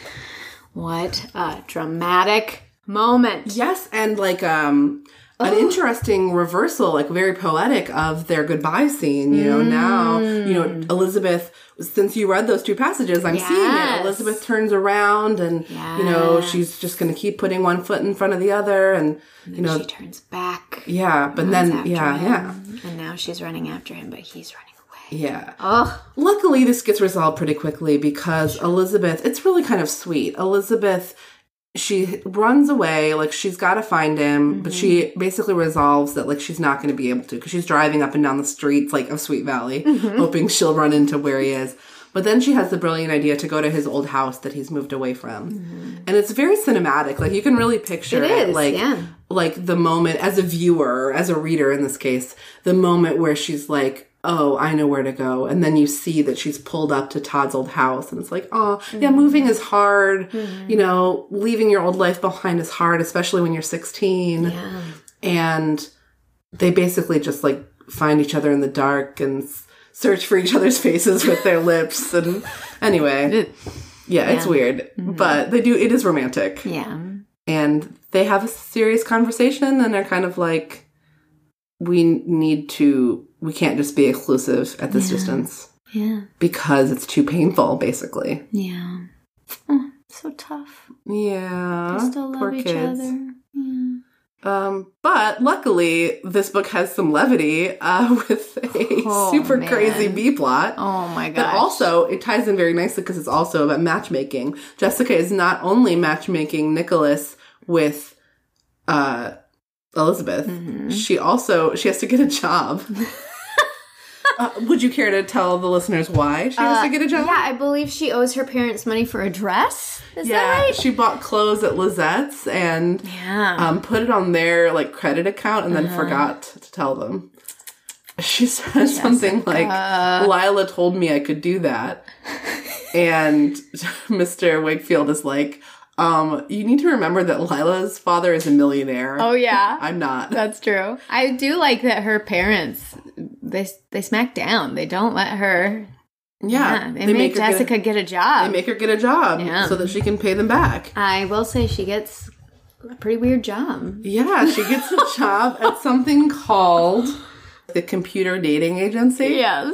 What a dramatic moment. yes, and like um an oh. interesting reversal, like very poetic of their goodbye scene. You know, now you know mm. Elizabeth. Since you read those two passages, I'm seeing it. Elizabeth turns around, and you know she's just going to keep putting one foot in front of the other, and you know, She turns back. yeah. But then, yeah, him, yeah, And now she's running after him, but he's running away. yeah. Ugh. Luckily, this gets resolved pretty quickly because Elizabeth, it's really kind of sweet. Elizabeth, she runs away, like she's got to find him, but she mm-hmm. basically resolves that like she's not going to be able to because she's driving up and down the streets like of Sweet Valley, mm-hmm. hoping she'll run into where he is. But then she has the brilliant idea to go to his old house that he's moved away from. Mm-hmm. And it's very cinematic. Like you can really picture It it, is, like yeah. like the moment as a viewer, as a reader in this case, the moment where she's like, "Oh, I know where to go," and then you see that she's pulled up to Todd's old house, and it's like, "Oh, yeah, Mm-hmm. moving is hard. You know, leaving your old life behind is hard, especially when you're 16." Yeah. And they basically just like find each other in the dark and search for each other's faces with their lips, and anyway, yeah, it's weird, but they do. It is romantic Yeah. and they have a serious conversation and they're kind of like we need to we can't just be exclusive at this distance Yeah. because it's too painful basically Yeah. Oh, so tough. yeah They still love poor each kids other. Yeah. um but luckily this book has some levity uh with a Oh, super man. crazy b plot Oh my god! But also, it ties in very nicely because it's also about matchmaking. Jessica is not only matchmaking Nicholas with uh, Elizabeth, Mm-hmm. she also she has to get a job. uh, would you care to tell the listeners why she has to get a job? Uh, Yeah, I believe she owes her parents money for a dress. Is Yeah, that right? she bought clothes at Lisette's and Yeah. um, put it on their like credit account and then forgot to tell them. She says something like, "Lila told me I could do that," and Mr. Wakefield is like, um, "You need to remember that Lila's father is a millionaire. oh yeah. I'm not." That's true. I do like that her parents they they smack down. They don't let her. yeah, Yeah, they, make, her get a- Jessica get a, job. they make her get a job Yeah. so that she can pay them back. I will say she gets a pretty weird job. Yeah, she gets a job at something called the computer dating agency. Yes.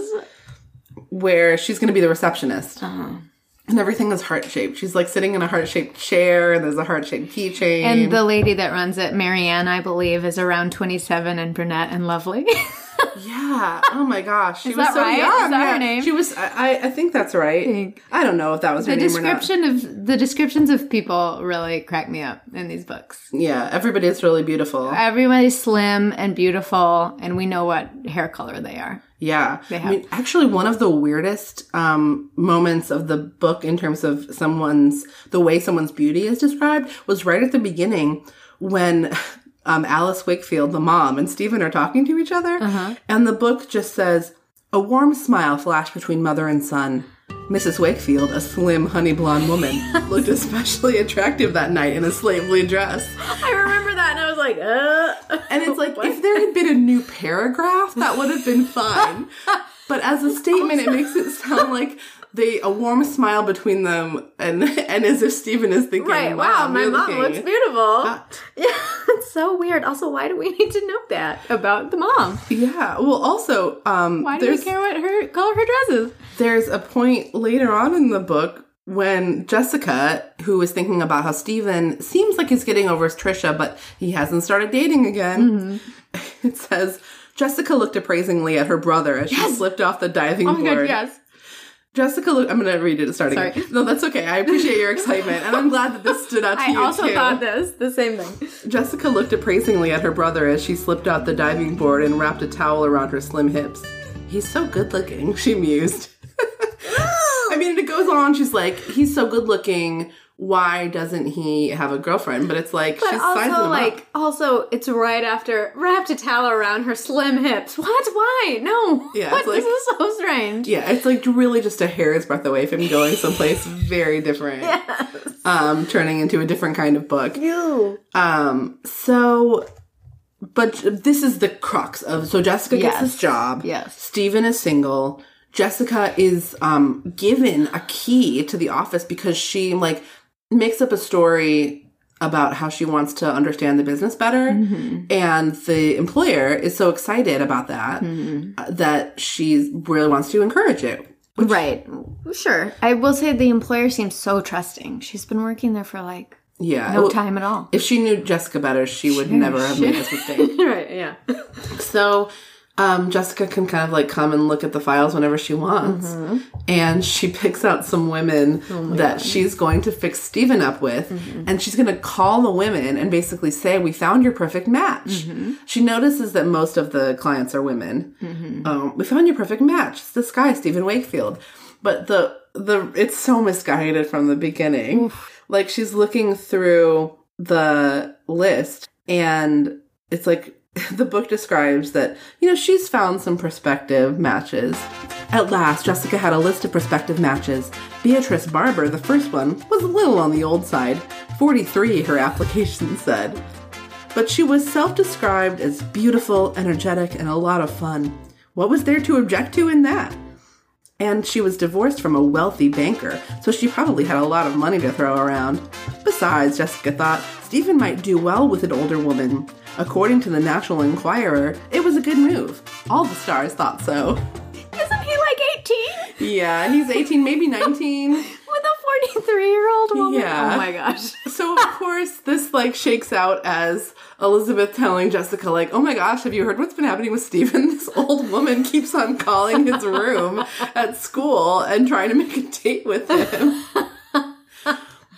where she's going to be the receptionist. Uh-huh. And everything is heart shaped. She's like sitting in a heart shaped chair, and there's a heart shaped keychain. And the lady that runs it, Marianne, I believe, is around 27 and brunette and lovely. yeah, oh my gosh, she Is was that so right? young. Is that her name? She was. I, I- I think that's right. think. I don't know if that was her the name or not. description of the descriptions of people really crack me up in these books. Yeah, everybody is really beautiful. Everybody's slim and beautiful, and we know what hair color they are. Yeah. They I mean, actually, one of the weirdest um, moments of the book in terms of someone's, the way someone's beauty is described was right at the beginning when um, Alice Wakefield, the mom, and Steven are talking to each other. Uh-huh. And the book just says, a warm smile flashed between mother and son. Mrs. Wakefield, a slim, honey blonde woman, looked especially attractive that night in a slavely dress. I remember that, and I was like, uh. And it's like, if there had been a new paragraph, that would have been fine. But as a statement, it makes it sound like they a warm smile between them, and and as if Steven is thinking, Right, wow, my mom looks beautiful. hot." Yeah, it's so weird. Also, why do we need to know that about the mom? Yeah. Well, also, um, Why do we care what her color her dresses? there's a point later on in the book when Jessica, who is thinking about how Steven seems like he's getting over Tricia, but he hasn't started dating again, Mm-hmm. it says Jessica looked appraisingly at her brother as she slipped off the diving board. Oh my board. god, yes. Jessica, look, I'm going to read it starting. Sorry. No, that's okay. I appreciate your excitement, and I'm glad that this stood out to I you I also too. thought this, the same thing. Jessica looked appraisingly at her brother as she slipped off the diving board and wrapped a towel around her slim hips. He's so good looking, she mused. I mean, it goes on. She's like, he's so good looking. Why doesn't he have a girlfriend? But it's like But she's also, like, up. also, it's right after wrapped a towel around her slim hips. What? Why? No. Yeah, What? like- this is so strange. Yeah, it's like really just a hair's breadth away from going someplace very different. Um, turning into a different kind of book. Ew. Um, so, but this is the crux of, so Jessica gets Yes. this job. Yes. Stephen is single. Jessica is, um, given a key to the office because she, like, makes up a story about how she wants to understand the business better. And the employer is so excited about that uh, that she really wants to encourage it. Right. Sure. I will say the employer seems so trusting. She's been working there for like Yeah. no Well, time at all. If she knew Jessica better, she would never have made this mistake. right. Yeah. So um, Jessica can kind of like come and look at the files whenever she wants. Mm-hmm. And she picks out some women Oh that she's going to fix Steven up with. Mm-hmm. And she's going to call the women and basically say, We found your perfect match. Mm-hmm. She notices that most of the clients are women. Mm-hmm. Um, we found your perfect match. It's this guy, Steven Wakefield. But the the it's so misguided from the beginning. Like she's looking through the list and it's like the book describes that, you know, she's found some prospective matches. At last, Jessica had a list of prospective matches. Beatrice Barber, the first one, was a little on the old side. 43, her application said. But she was self described as beautiful, energetic, and a lot of fun. What was there to object to in that? And she was divorced from a wealthy banker, so she probably had a lot of money to throw around. Besides, Jessica thought, Steven might do well with an older woman. According to the National Enquirer, it was a good move. All the stars thought so. Isn't he like 18 Yeah, he's 18, maybe 19. with a 43 year old woman? Yeah. Oh my gosh. So, of course, this like shakes out as Elizabeth telling Jessica, like, oh my gosh, have you heard what's been happening with Steven? This old woman keeps on calling his room at school and trying to make a date with him.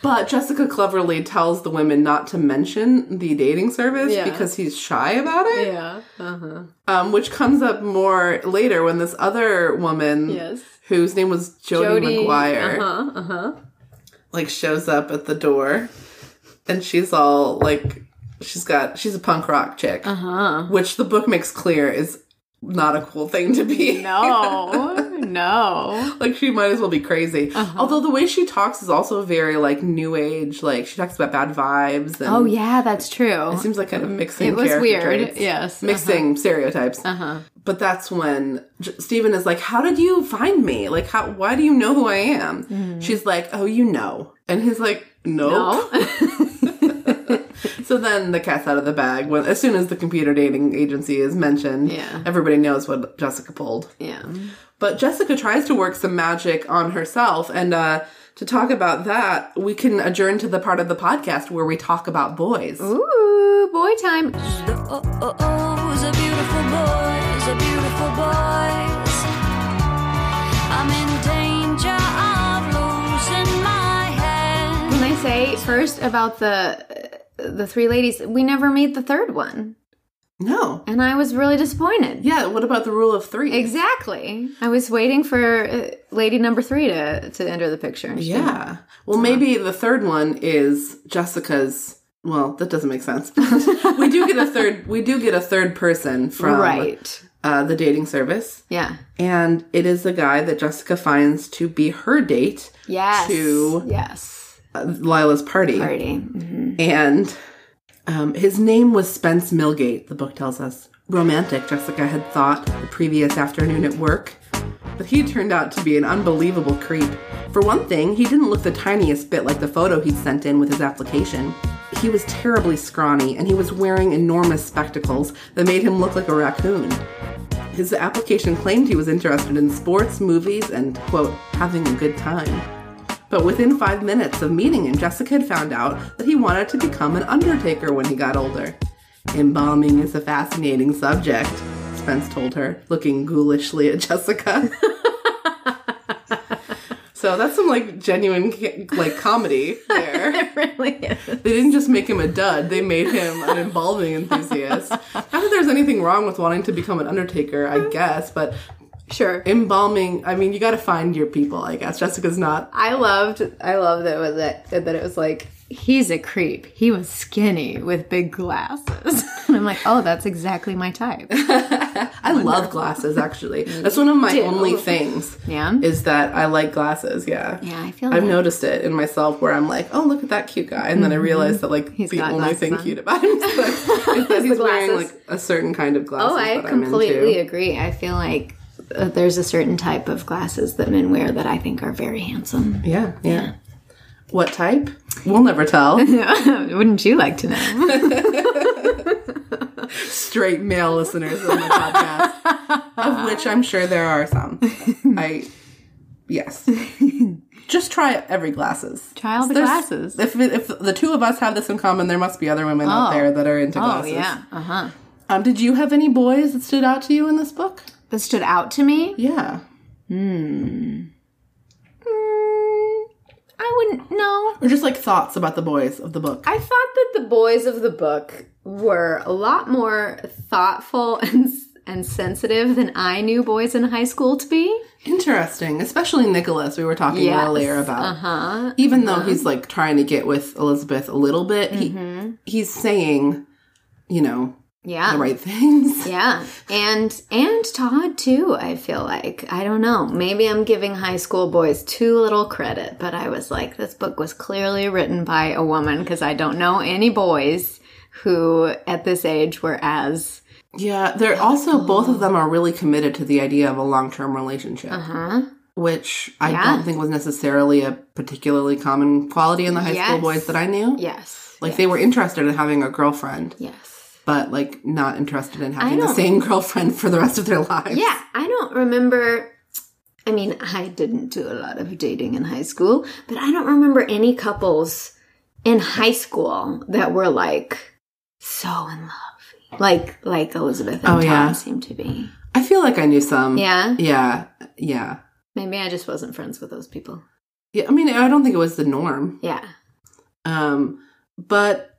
But Jessica cleverly tells the women not to mention the dating service Yeah. because he's shy about it. Yeah. Uh huh. Um, which comes up more later when this other woman, Yes. Whose name was Jodie McGuire, Uh huh. Uh huh. like shows up at the door, and she's all like, she's got she's a punk rock chick, Uh huh. which the book makes clear is not a cool thing to be. No. no. like she might as well be crazy. Uh-huh. Although the way she talks is also very like new age. Like she talks about bad vibes. And Oh yeah, that's true. It seems like kind of mixing. It was weird. traits. Yes. mixing stereotypes. Uh huh. But that's when J- Steven is like, "How did you find me? Like, how? Why do you know who I am?" Mm-hmm. She's like, "Oh, you know," and he's like, "Nope." No. So then the cat's out of the bag. When as soon as the computer dating agency is mentioned, Yeah. everybody knows what Jessica pulled. yeah. But Jessica tries to work some magic on herself. And uh, to talk about that, we can adjourn to the part of the podcast where we talk about boys. Ooh, boy time. The oh oh ohs are beautiful boys, are beautiful boys. I'm in danger of losing my head. Can I say first about the the three ladies? We never made the third one, No. and I was really disappointed. Yeah, what about the rule of three? Exactly. I was waiting for uh, lady number three to to enter the picture. Yeah. Well, maybe the third one is Jessica's. Well, that doesn't make sense. we do get a third. We do get a third person from Right. uh, the dating service, Yeah. and it is the guy that Jessica finds to be her date Yes. To- yes. Lila's party. Party. Mhm. And um, his name was Spence Milgate, the book tells us. Romantic, Jessica had thought the previous afternoon at work. But he turned out to be an unbelievable creep. For one thing, he didn't look the tiniest bit like the photo he'd sent in with his application. He was terribly scrawny, and he was wearing enormous spectacles that made him look like a raccoon. His application claimed he was interested in sports, movies, and, quote, having a good time. But within five minutes of meeting him, Jessica had found out that he wanted to become an undertaker when he got older. Embalming is a fascinating subject, Spence told her, looking ghoulishly at Jessica. so that's some like genuine like comedy there. It really is. They didn't just make him a dud; they made him an embalming enthusiast. Not that there's anything wrong with wanting to become an undertaker, I guess, but Sure. embalming. I mean, you got to find your people. I guess Jessica's not I loved I loved that it was that that it was like he's a creep. He was skinny with big glasses. and I'm like, oh, that's exactly my type. I love glasses actually. That's one of my only things. Yeah. Is that I like glasses, yeah. Yeah, I feel I've that. noticed it in myself where I'm like, oh, look at that cute guy. And then I mm-hmm. realize that, like, he's the only thing on. cute about him is that he's wearing, like, a certain kind of glasses. Oh, I completely agree. I feel like uh, there's a certain type of glasses that men wear that I think are very handsome. Yeah, yeah. What type? We'll never tell. Wouldn't you like to know? Straight male listeners of the podcast, of which I'm sure there are some. I, yes. Just try every glasses. Try all the There's- glasses. If if the two of us have this in common, there must be other women out Oh. there that are into Oh glasses. yeah. Uh huh. Um, did you have any boys that stood out to you in this book? That stood out to me. Yeah. Hmm. Mm, I wouldn't know. Or just like thoughts about the boys of the book. I thought that the boys of the book were a lot more thoughtful and and sensitive than I knew boys in high school to be. Interesting, especially Nicholas. We were talking Yes. earlier about. Uh huh. Even though he's like trying to get with Elizabeth a little bit, Mm-hmm. he he's saying, you know, Yeah. the right things. Yeah, and and Todd too. I feel like I don't know. Maybe I'm giving high school boys too little credit, but I was like, this book was clearly written by a woman because I don't know any boys who at this age were as Yeah, they're also both of them are really committed to the idea of a long term relationship, uh huh. which I Yeah. don't think was necessarily a particularly common quality in the high school boys that I knew. Yes, Like they were interested in having a girlfriend, yes. But like not interested in having the same girlfriend for the rest of their lives. Yeah, I don't remember. I mean, I didn't do a lot of dating in high school, but I don't remember any couples in high school that were like so in love, like like Elizabeth and Oh, Tom yeah. seem to be. I feel like I knew some. Yeah, Yeah. Yeah. maybe I just wasn't friends with those people. Yeah. I mean, I don't think it was the norm. Yeah, Um, but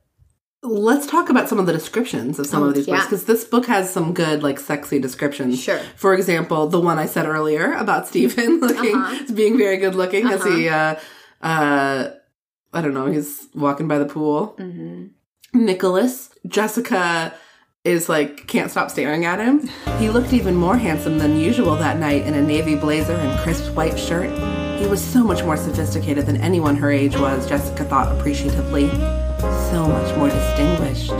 let's talk about some of the descriptions of some Oh, of these books because this book has some good, like, sexy descriptions. Sure. For example, the one I said earlier about Steven looking, Uh-huh. being very good looking as he, uh, uh, I don't know, he's walking by the pool. Mm-hmm. Nicholas, Jessica is like can't stop staring at him. He looked even more handsome than usual that night in a navy blazer and crisp white shirt. He was so much more sophisticated than anyone her age was, Jessica thought appreciatively. So much more distinguished.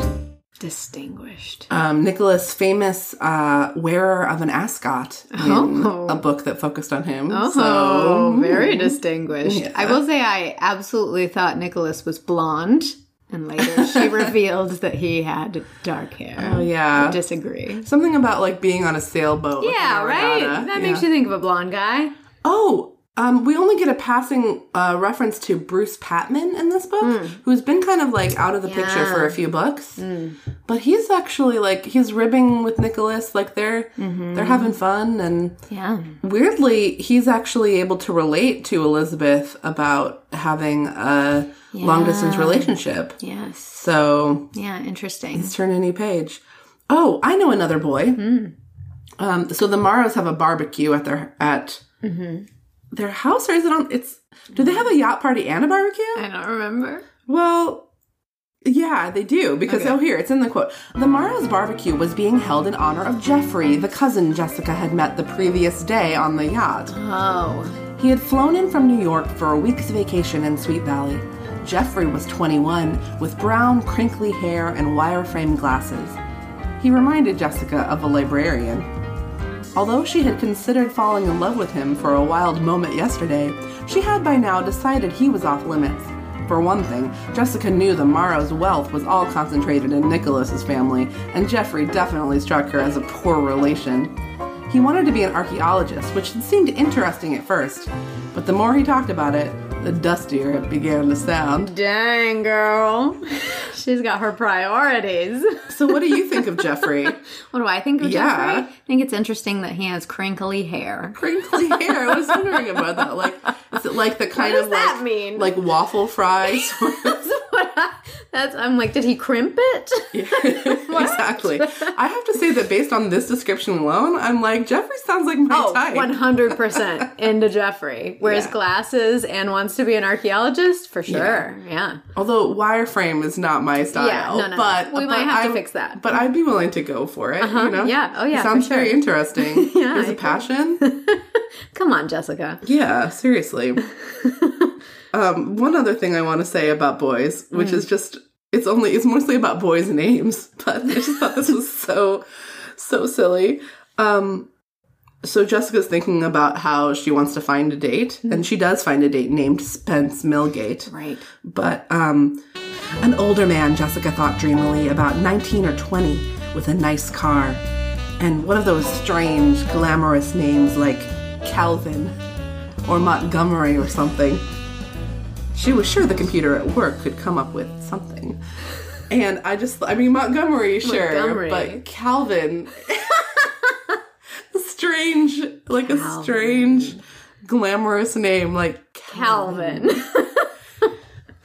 Distinguished. Um, Nicholas, famous uh, wearer of an ascot in Oh. a book that focused on him. Oh, so very distinguished. Yeah. I will say I absolutely thought Nicholas was blonde, and later she revealed that he had dark hair. Oh, yeah. I disagree. something about like being on a sailboat. Yeah, right? That Yeah. makes you think of a blonde guy. Oh, um, we only get a passing uh, reference to Bruce Patman in this book, who's been kind of like out of the picture. Yeah. Hmm. for a few books. But he's actually like he's ribbing with Nicholas, like they're Mm-hmm. they're having fun, and Yeah. weirdly, he's actually able to relate to Elizabeth about having a long distance relationship. Yes. So Yeah, interesting. let's turn a new page. Oh, I know another boy. Hmm. Um, so the Morrows have a barbecue at their at Mm-hmm. Their house, or is it on? It's do they have a yacht party and a barbecue? I don't remember. Well, yeah, they do because Okay. oh, here it's in the quote. The Morrows barbecue was being held in honor of Jeffrey, the cousin Jessica had met the previous day on the yacht. Oh. He had flown in from New York for a week's vacation in Sweet Valley. Jeffrey was 21, with brown, crinkly hair and wireframe glasses. He reminded Jessica of a librarian. Although she had considered falling in love with him for a wild moment yesterday, she had by now decided he was off limits. For one thing, Jessica knew the Morrow's wealth was all concentrated in Nicholas's family, and Jeffrey definitely struck her as a poor relation. He wanted to be an archaeologist, which seemed interesting at first, but the more he talked about it, the dustier it began to sound. Dang, girl. She's got her priorities. So, what do you think of Jeffrey? What do I think of Yeah. Jeffrey? I think it's interesting that he has crinkly hair. Crinkly hair. I was wondering about that. Like, is it like the kind does of that like, mean? like waffle fries? That's I, I'm like, did he crimp it? exactly. I have to say that based on this description alone, I'm like Jeffrey sounds like my Oh, type. 100% into Jeffrey. Wears Yeah. glasses and wants to be an archaeologist for sure. Yeah. Although wireframe is not my style. Yeah, no, no, no. but We but might have to I'm- fix that. But I'd be willing to go for it. You uh-huh. know? Yeah. Oh, yeah, It sounds sure. very interesting. Yeah, There's I a passion. Come on, Jessica. Yeah, seriously. Um, one other thing I want to say about boys, which is just it's only it's mostly about boys' names, but I just thought this was so so silly. Um so Jessica's thinking about how she wants to find a date, and she does find a date named Spence Millgate. Right. But um an older man, Jessica thought dreamily, about 19 or 20, with a nice car. And one of those strange, glamorous names like Calvin or Montgomery or something. She was sure the computer at work could come up with something. And I just, I mean, Montgomery, sure, Montgomery. but Calvin. strange, like a strange, glamorous name, like Calvin.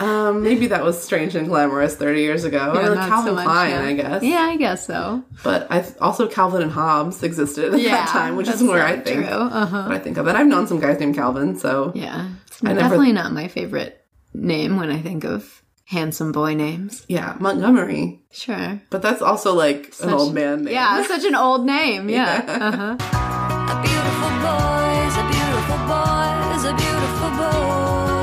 um, maybe that was strange and glamorous 30 years ago. or not Calvin so Klein, now. I guess. yeah, I guess so. But I th- also Calvin and Hobbes existed at Yeah, that time, which is where I think. Uh-huh. what I think of it. I've known some guys named Calvin, so Yeah. Never- definitely not my favorite name when I think of handsome boy names. yeah, Montgomery. Sure. But that's also like an old man name. Yeah, such an old name. Yeah. Yeah. Uh-huh. A beautiful boys, a beautiful boys, a beautiful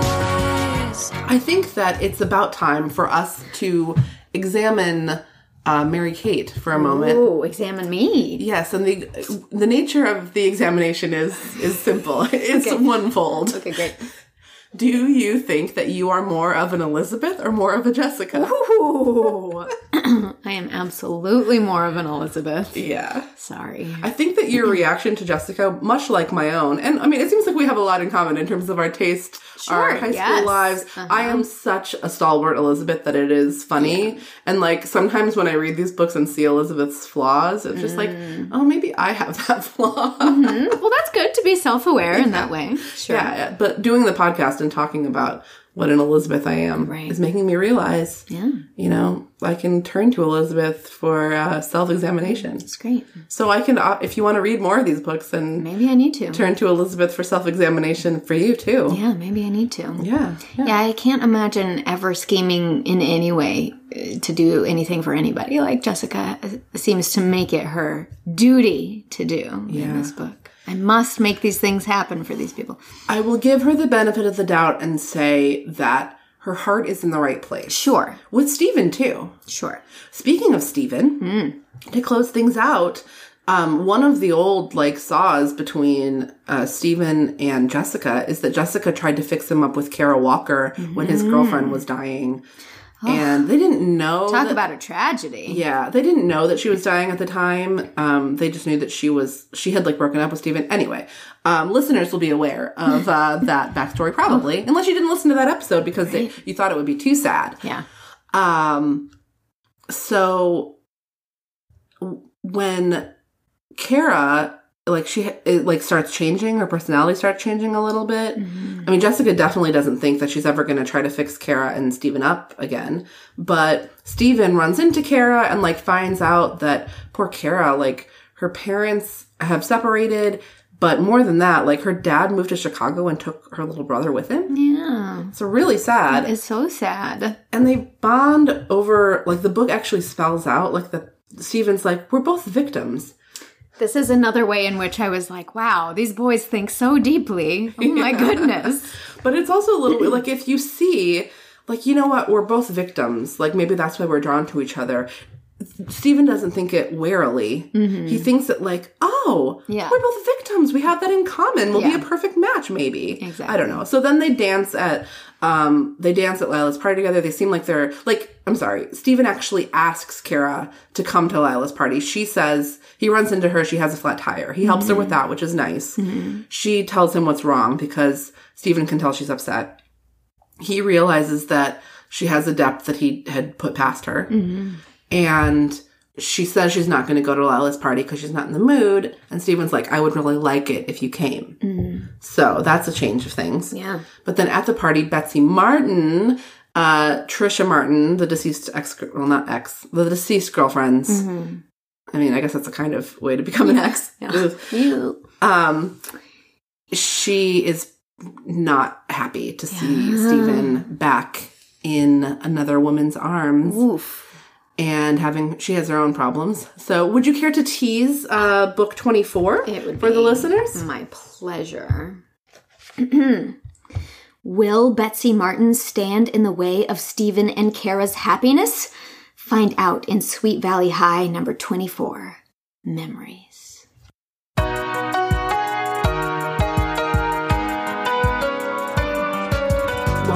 boys. I think that it's about time for us to examine uh, Mary Kate for a moment. Oh, examine me. Yes, and the the nature of the examination is is simple. It's Okay. onefold. Okay, great. Do you think that you are more of an Elizabeth or more of a Jessica? I am absolutely more of an Elizabeth. Yeah. Sorry. I think that your reaction to Jessica, much like my own, and I mean, it seems like we have a lot in common in terms of our taste, our Sure, high school yes. lives. I uh-huh. am such a stalwart Elizabeth that it is funny. And like sometimes when I read these books and see Elizabeth's flaws, it's just like, mm. oh, maybe I have that flaw. Mm-hmm. Well, that's good to be self aware in that way. Sure. Yeah, but doing the podcast and talking about what an Elizabeth I am Right. is making me realize, Yeah, you know, I can turn to Elizabeth for uh, self examination. it's great. So I can, uh, if you want to read more of these books, then Maybe I need to. turn to Elizabeth for self examination for you too. Yeah, maybe I need to. Yeah. yeah. Yeah, I can't imagine ever scheming in any way uh, to do anything for anybody like Jessica uh, seems to make it her duty to do Yeah. in this book. I must make these things happen for these people. I will give her the benefit of the doubt and say that her heart is in the right place. Sure, With Steven too. sure. Speaking of Steven, to close things out, um, one of the old like saws between uh, Steven and Jessica is that Jessica tried to fix him up with Cara Walker when his girlfriend was dying, and they didn't know. Talk that- about a tragedy. yeah, they didn't know that she was dying at the time. Um, they just knew that she was she had like broken up with Steven. Anyway, um, listeners will be aware of uh, that backstory probably, unless you didn't listen to that episode because they, you thought it would be too sad. Yeah. Um, so when Cara, like she, it, like starts changing, her personality starts changing a little bit. Mm-hmm. I mean, Jessica definitely doesn't think that she's ever going to try to fix Cara and Steven up again. But Steven runs into Cara and like finds out that poor Cara, like her parents have separated. But more than that, like her dad moved to Chicago and took her little brother with him. Yeah. So really sad It's so sad. and they bond over like the book actually spells out like the Steven's like we're both victims. This is another way in which I was like, wow, these boys think so deeply. Oh my goodness. But it's also a little like if you see like you know what we're both victims like maybe that's why we're drawn to each other. Steven doesn't think it warily. He mm-hmm. thinks that like oh Yeah. we're both victims. We have that in common. We'll Yeah. be a perfect match maybe. Exactly. I don't know. So then they dance at um they dance at Lila's party together. They seem like they're like I'm sorry. Steven actually asks Cara to come to Lila's party. She says he runs into her. She has a flat tire. He helps her with mm-hmm. that, which is nice. Mm-hmm. She tells him what's wrong because Steven can tell she's upset. He realizes that she has a depth that he had put past her. And she says she's not going to go to Lila's party because she's not in the mood. And Steven's like, I would really like it if you came. So that's a change of things. Yeah. But then at the party, Betsy Martin, uh, Tricia Martin, the deceased ex, well, not ex, the deceased girlfriend's. I mean, I guess that's a kind of way to become an ex. You. Um, she is not happy to see Steven back in another woman's arms Oof. And having she has her own problems. So, would you care to tease uh, book twenty four for the listeners? My pleasure. Will Betsy Martin stand in the way of Steven and Cara's happiness? Find out in Sweet Valley High, number 24 Memories.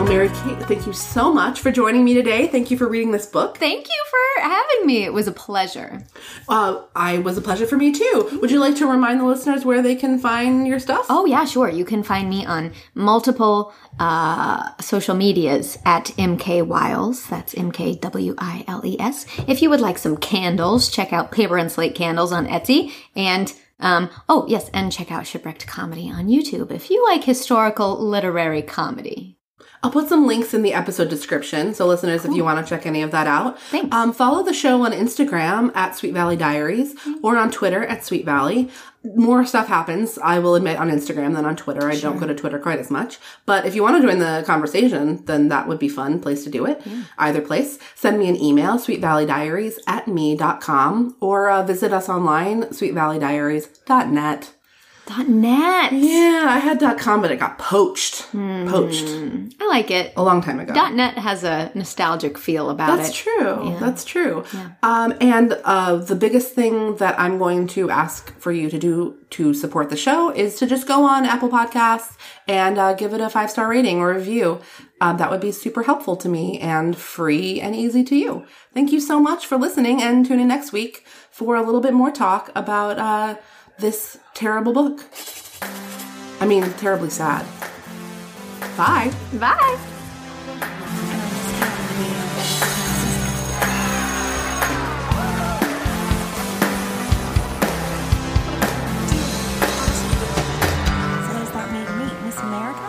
Well, Mary Kate, thank you so much for joining me today. Thank you for reading this book. Thank you for having me. It was a pleasure. Uh, I was a pleasure for me too. Would you like to remind the listeners where they can find your stuff? Oh, yeah, sure. You can find me on multiple uh, social medias at MK Wiles. That's M K W I L E S. If you would like some candles, check out Paper and Slate Candles on Etsy. And, um, oh, yes, and check out Shipwrecked Comedy on YouTube if you like historical literary comedy. I'll put some links in the episode description. So, listeners, if you want to check any of that out, Thanks. Um, follow the show on Instagram at Sweet Valley Diaries or on Twitter at Sweet Valley. More stuff happens, I will admit, on Instagram than on Twitter. I don't go to Twitter quite as much. But if you want to join the conversation, then that would be fun place to do it. Either place. Send me an email, sweetvalleydiaries at me.com, or uh, visit us online, sweetvalleydiaries.net. Dot net. Yeah, I had .com, but it got poached. Poached I like it. a long time ago. Dot net has a nostalgic feel about it. That's it. true. That's true. Um, and uh, the biggest thing that I'm going to ask for you to do to support the show is to just go on Apple Podcasts and uh, give it a five star rating or review. Um, that would be super helpful to me and free and easy to you. Thank you so much for listening and tune in next week for a little bit more talk about uh, this terrible book. I mean, terribly sad. Bye. Bye. So does that make me Miss America?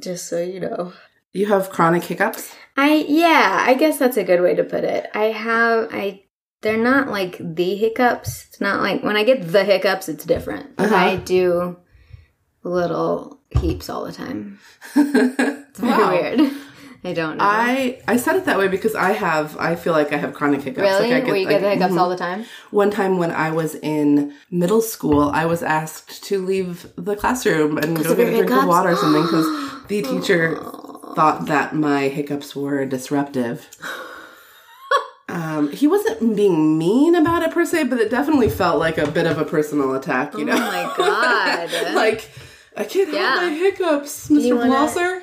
just so you know. You have chronic hiccups? I yeah, I guess that's a good way to put it. I have I they're not like the hiccups. It's not like when I get the hiccups, it's different. Uh-huh. I do little heaps all the time. It's very Wow. weird. I don't know. I I said it that way because I have I feel like I have chronic hiccups. really? Like I Where you get the like, hiccups mhm. all the time? One time when I was in middle school, I was asked to leave the classroom and go get a drink of water or something because the teacher thought that my hiccups were disruptive. Um, he wasn't being mean about it per se, but it definitely felt like a bit of a personal attack, you know? Oh my god. like, I can't Yeah. have my hiccups, Mr. wanna- Blosser.